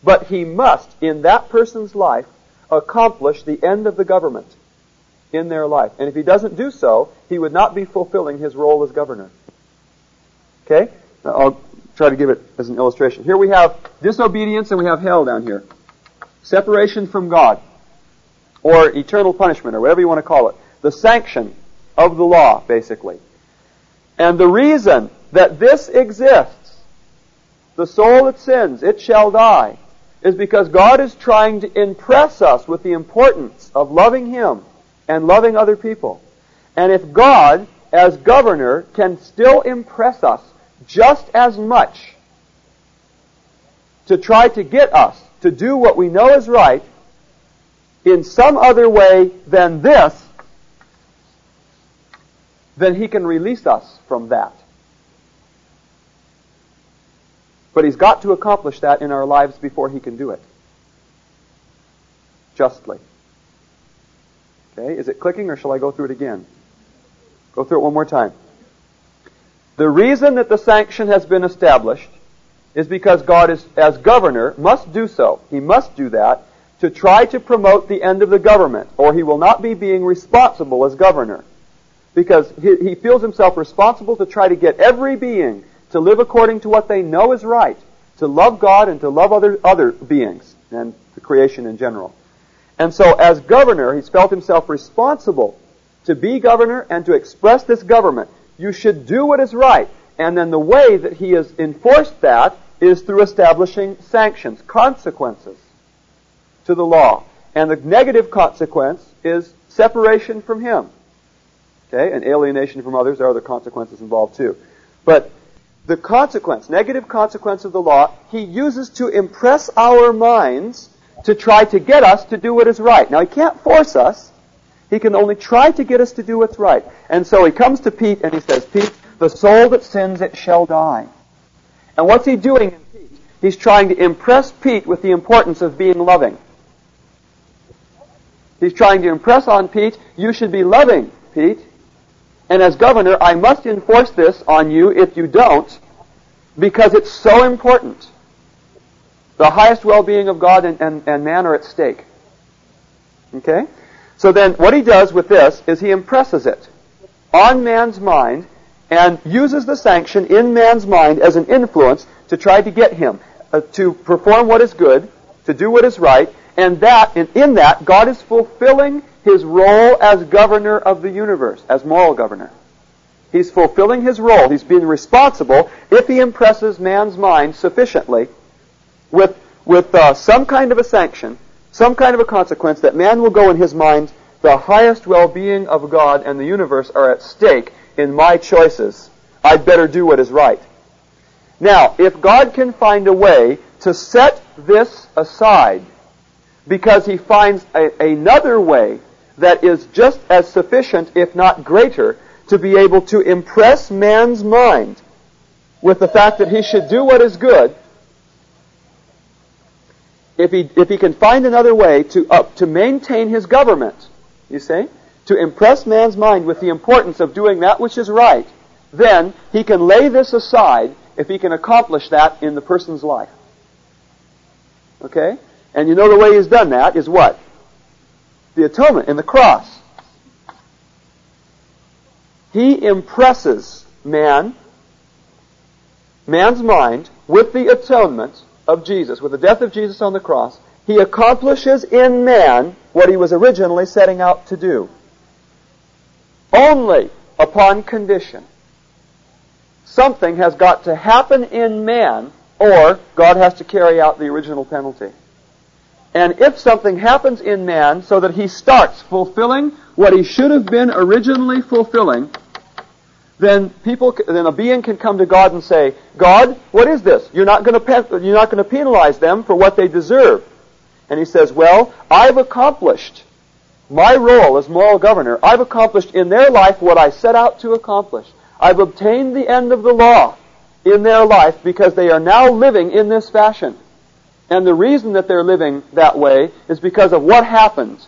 But he must, in that person's life, accomplish the end of the government in their life. And if he doesn't do so, he would not be fulfilling his role as governor. Okay? I'll try to give it as an illustration. Here we have disobedience and we have hell down here. Separation from God. Or eternal punishment, or whatever you want to call it. The sanction of the law, basically. And the reason that this exists, the soul that sins, it shall die, is because God is trying to impress us with the importance of loving Him and loving other people. And if God, as governor, can still impress us just as much to try to get us to do what we know is right in some other way than this, then he can release us from that. But he's got to accomplish that in our lives before he can do it. Justly. Okay, is it clicking or shall I go through it again? Go through it one more time. The reason that the sanction has been established is because God is, as governor, must do so. He must do that to try to promote the end of the government, or he will not be being responsible as governor. Because he, he feels himself responsible to try to get every being to live according to what they know is right, to love God and to love other, other beings, and the creation in general. And so, as governor, he's felt himself responsible to be governor and to express this government. You should do what is right. And then the way that he has enforced that is through establishing sanctions, consequences to the law. And the negative consequence is separation from Him. Okay, and alienation from others. There are other consequences involved too. But the consequence, negative consequence of the law, He uses to impress our minds to try to get us to do what is right. Now, He can't force us. He can only try to get us to do what's right. And so he comes to Pete and he says, Pete, the soul that sins, it shall die. And what's he doing in Pete? He's trying to impress Pete with the importance of being loving. He's trying to impress on Pete, you should be loving, Pete. And as governor, I must enforce this on you if you don't, because it's so important. The highest well-being of God and, and, and man are at stake. Okay? So then what he does with this is he impresses it on man's mind and uses the sanction in man's mind as an influence to try to get him uh, to perform what is good, to do what is right, and that in, in that God is fulfilling his role as governor of the universe, as moral governor. He's fulfilling his role. He's being responsible if he impresses man's mind sufficiently with, with uh, some kind of a sanction some kind of a consequence that man will go in his mind, the highest well-being of God and the universe are at stake in my choices. I'd better do what is right. Now, if God can find a way to set this aside because he finds a, another way that is just as sufficient, if not greater, to be able to impress man's mind with the fact that he should do what is good, if he, if he can find another way to, uh, to maintain his government, you see, to impress man's mind with the importance of doing that which is right, then he can lay this aside if he can accomplish that in the person's life. Okay? And you know the way he's done that is what? The atonement in the cross. He impresses man, man's mind, with the atonement of Jesus, with the death of Jesus on the cross, he accomplishes in man what he was originally setting out to do. Only upon condition. Something has got to happen in man, or God has to carry out the original penalty. And if something happens in man so that he starts fulfilling what he should have been originally fulfilling, then people, then a being can come to God and say, God, what is this? You're not going to, you're not going to penalize them for what they deserve. And he says, well, I've accomplished my role as moral governor. I've accomplished in their life what I set out to accomplish. I've obtained the end of the law in their life because they are now living in this fashion. And the reason that they're living that way is because of what happened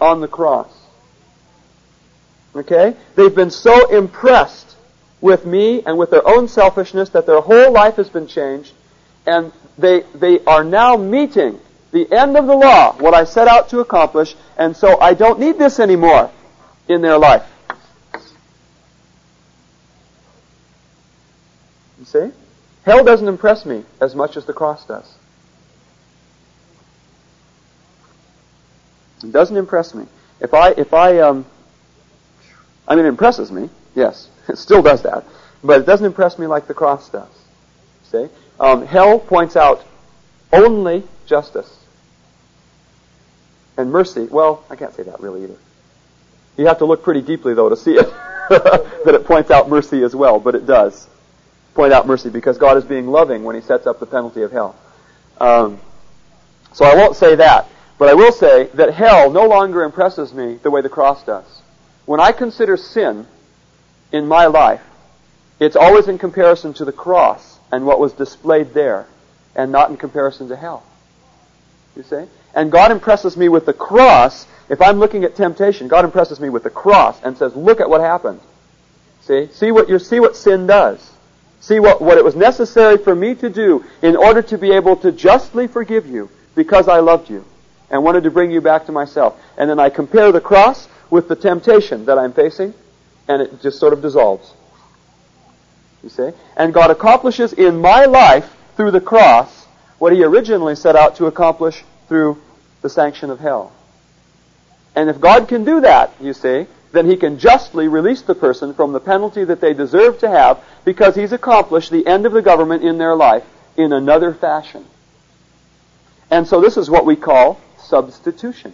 on the cross. Okay? They've been so impressed with me and with their own selfishness that their whole life has been changed, and they, they are now meeting the end of the law, what I set out to accomplish, and so I don't need this anymore in their life. You see? Hell doesn't impress me as much as the cross does. It doesn't impress me. If I, if I, um, I mean, it impresses me. Yes, *laughs* it still does that. But it doesn't impress me like the cross does. See? Um, hell points out only justice. And mercy, well, I can't say that really either. You have to look pretty deeply, though, to see it. *laughs* that it points out mercy as well, but it does point out mercy because God is being loving when He sets up the penalty of hell. Um, so I won't say that, but I will say that hell no longer impresses me the way the cross does. When I consider sin in my life, it's always in comparison to the cross and what was displayed there, and not in comparison to hell. You see? And God impresses me with the cross. If I'm looking at temptation, God impresses me with the cross and says, look at what happened. See? See what you see what sin does. See what, what it was necessary for me to do in order to be able to justly forgive you because I loved you and wanted to bring you back to myself. And then I compare the cross with the temptation that I'm facing, and it just sort of dissolves. You see? And God accomplishes in my life through the cross what He originally set out to accomplish through the sanction of hell. And if God can do that, you see, then He can justly release the person from the penalty that they deserve to have because He's accomplished the end of the government in their life in another fashion. And so this is what we call substitution.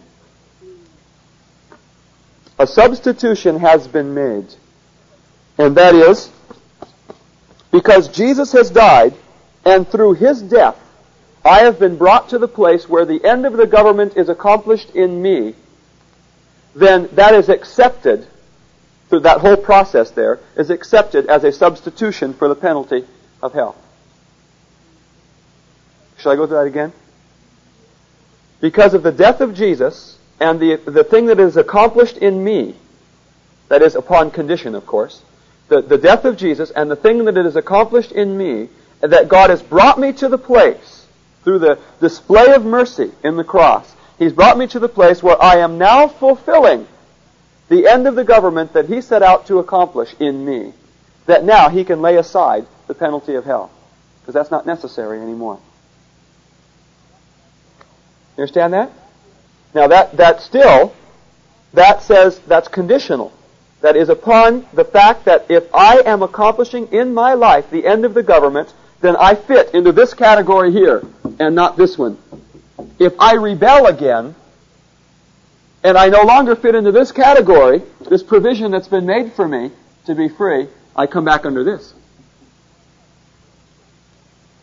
A substitution has been made. And that is, because Jesus has died, and through his death, I have been brought to the place where the end of the government is accomplished in me, then that is accepted, through that whole process there, is accepted as a substitution for the penalty of hell. Shall I go through that again? Because of the death of Jesus and the, the thing that is accomplished in me, that is upon condition, of course, the, the death of Jesus and the thing that it is accomplished in me, that God has brought me to the place through the display of mercy in the cross. He's brought me to the place where I am now fulfilling the end of the government that He set out to accomplish in me. That now He can lay aside the penalty of hell. Because that's not necessary anymore. You understand that? Now that, that still, that says that's conditional. That is upon the fact that if I am accomplishing in my life the end of the government, then I fit into this category here and not this one. If I rebel again, and I no longer fit into this category, this provision that's been made for me to be free, I come back under this. Do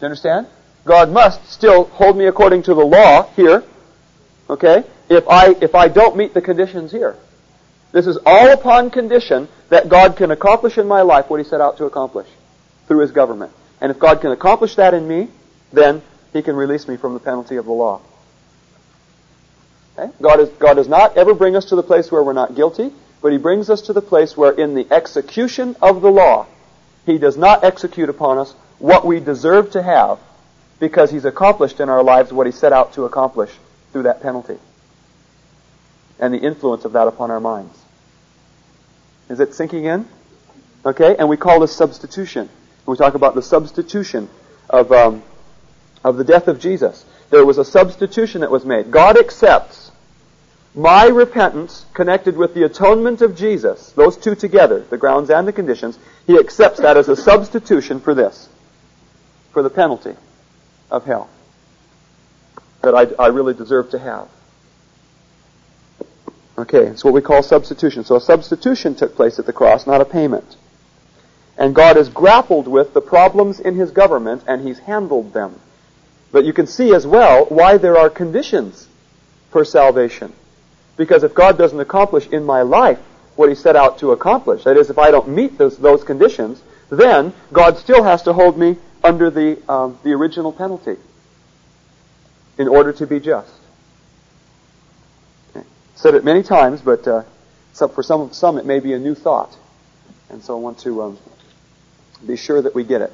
you understand? God must still hold me according to the law here, okay, if I, if I don't meet the conditions here. This is all upon condition that God can accomplish in my life what He set out to accomplish through His government. And if God can accomplish that in me, then He can release me from the penalty of the law. Okay? God, is, God does not ever bring us to the place where we're not guilty, but He brings us to the place where in the execution of the law, He does not execute upon us what we deserve to have because He's accomplished in our lives what He set out to accomplish through that penalty and the influence of that upon our minds. Is it sinking in? Okay, and we call this substitution. We talk about the substitution of um, of the death of Jesus. There was a substitution that was made. God accepts my repentance connected with the atonement of Jesus, those two together, the grounds and the conditions. He accepts that as a substitution for this, for the penalty of hell that I, I really deserve to have. Okay, it's what we call substitution. So a substitution took place at the cross, not a payment. And God has grappled with the problems in His government and He's handled them. But you can see as well why there are conditions for salvation. Because if God doesn't accomplish in my life what He set out to accomplish, that is, if I don't meet those, those conditions, then God still has to hold me under the, um, the original penalty in order to be just. Okay. Said it many times, but uh, for some, some it may be a new thought. And so I want to um, be sure that we get it.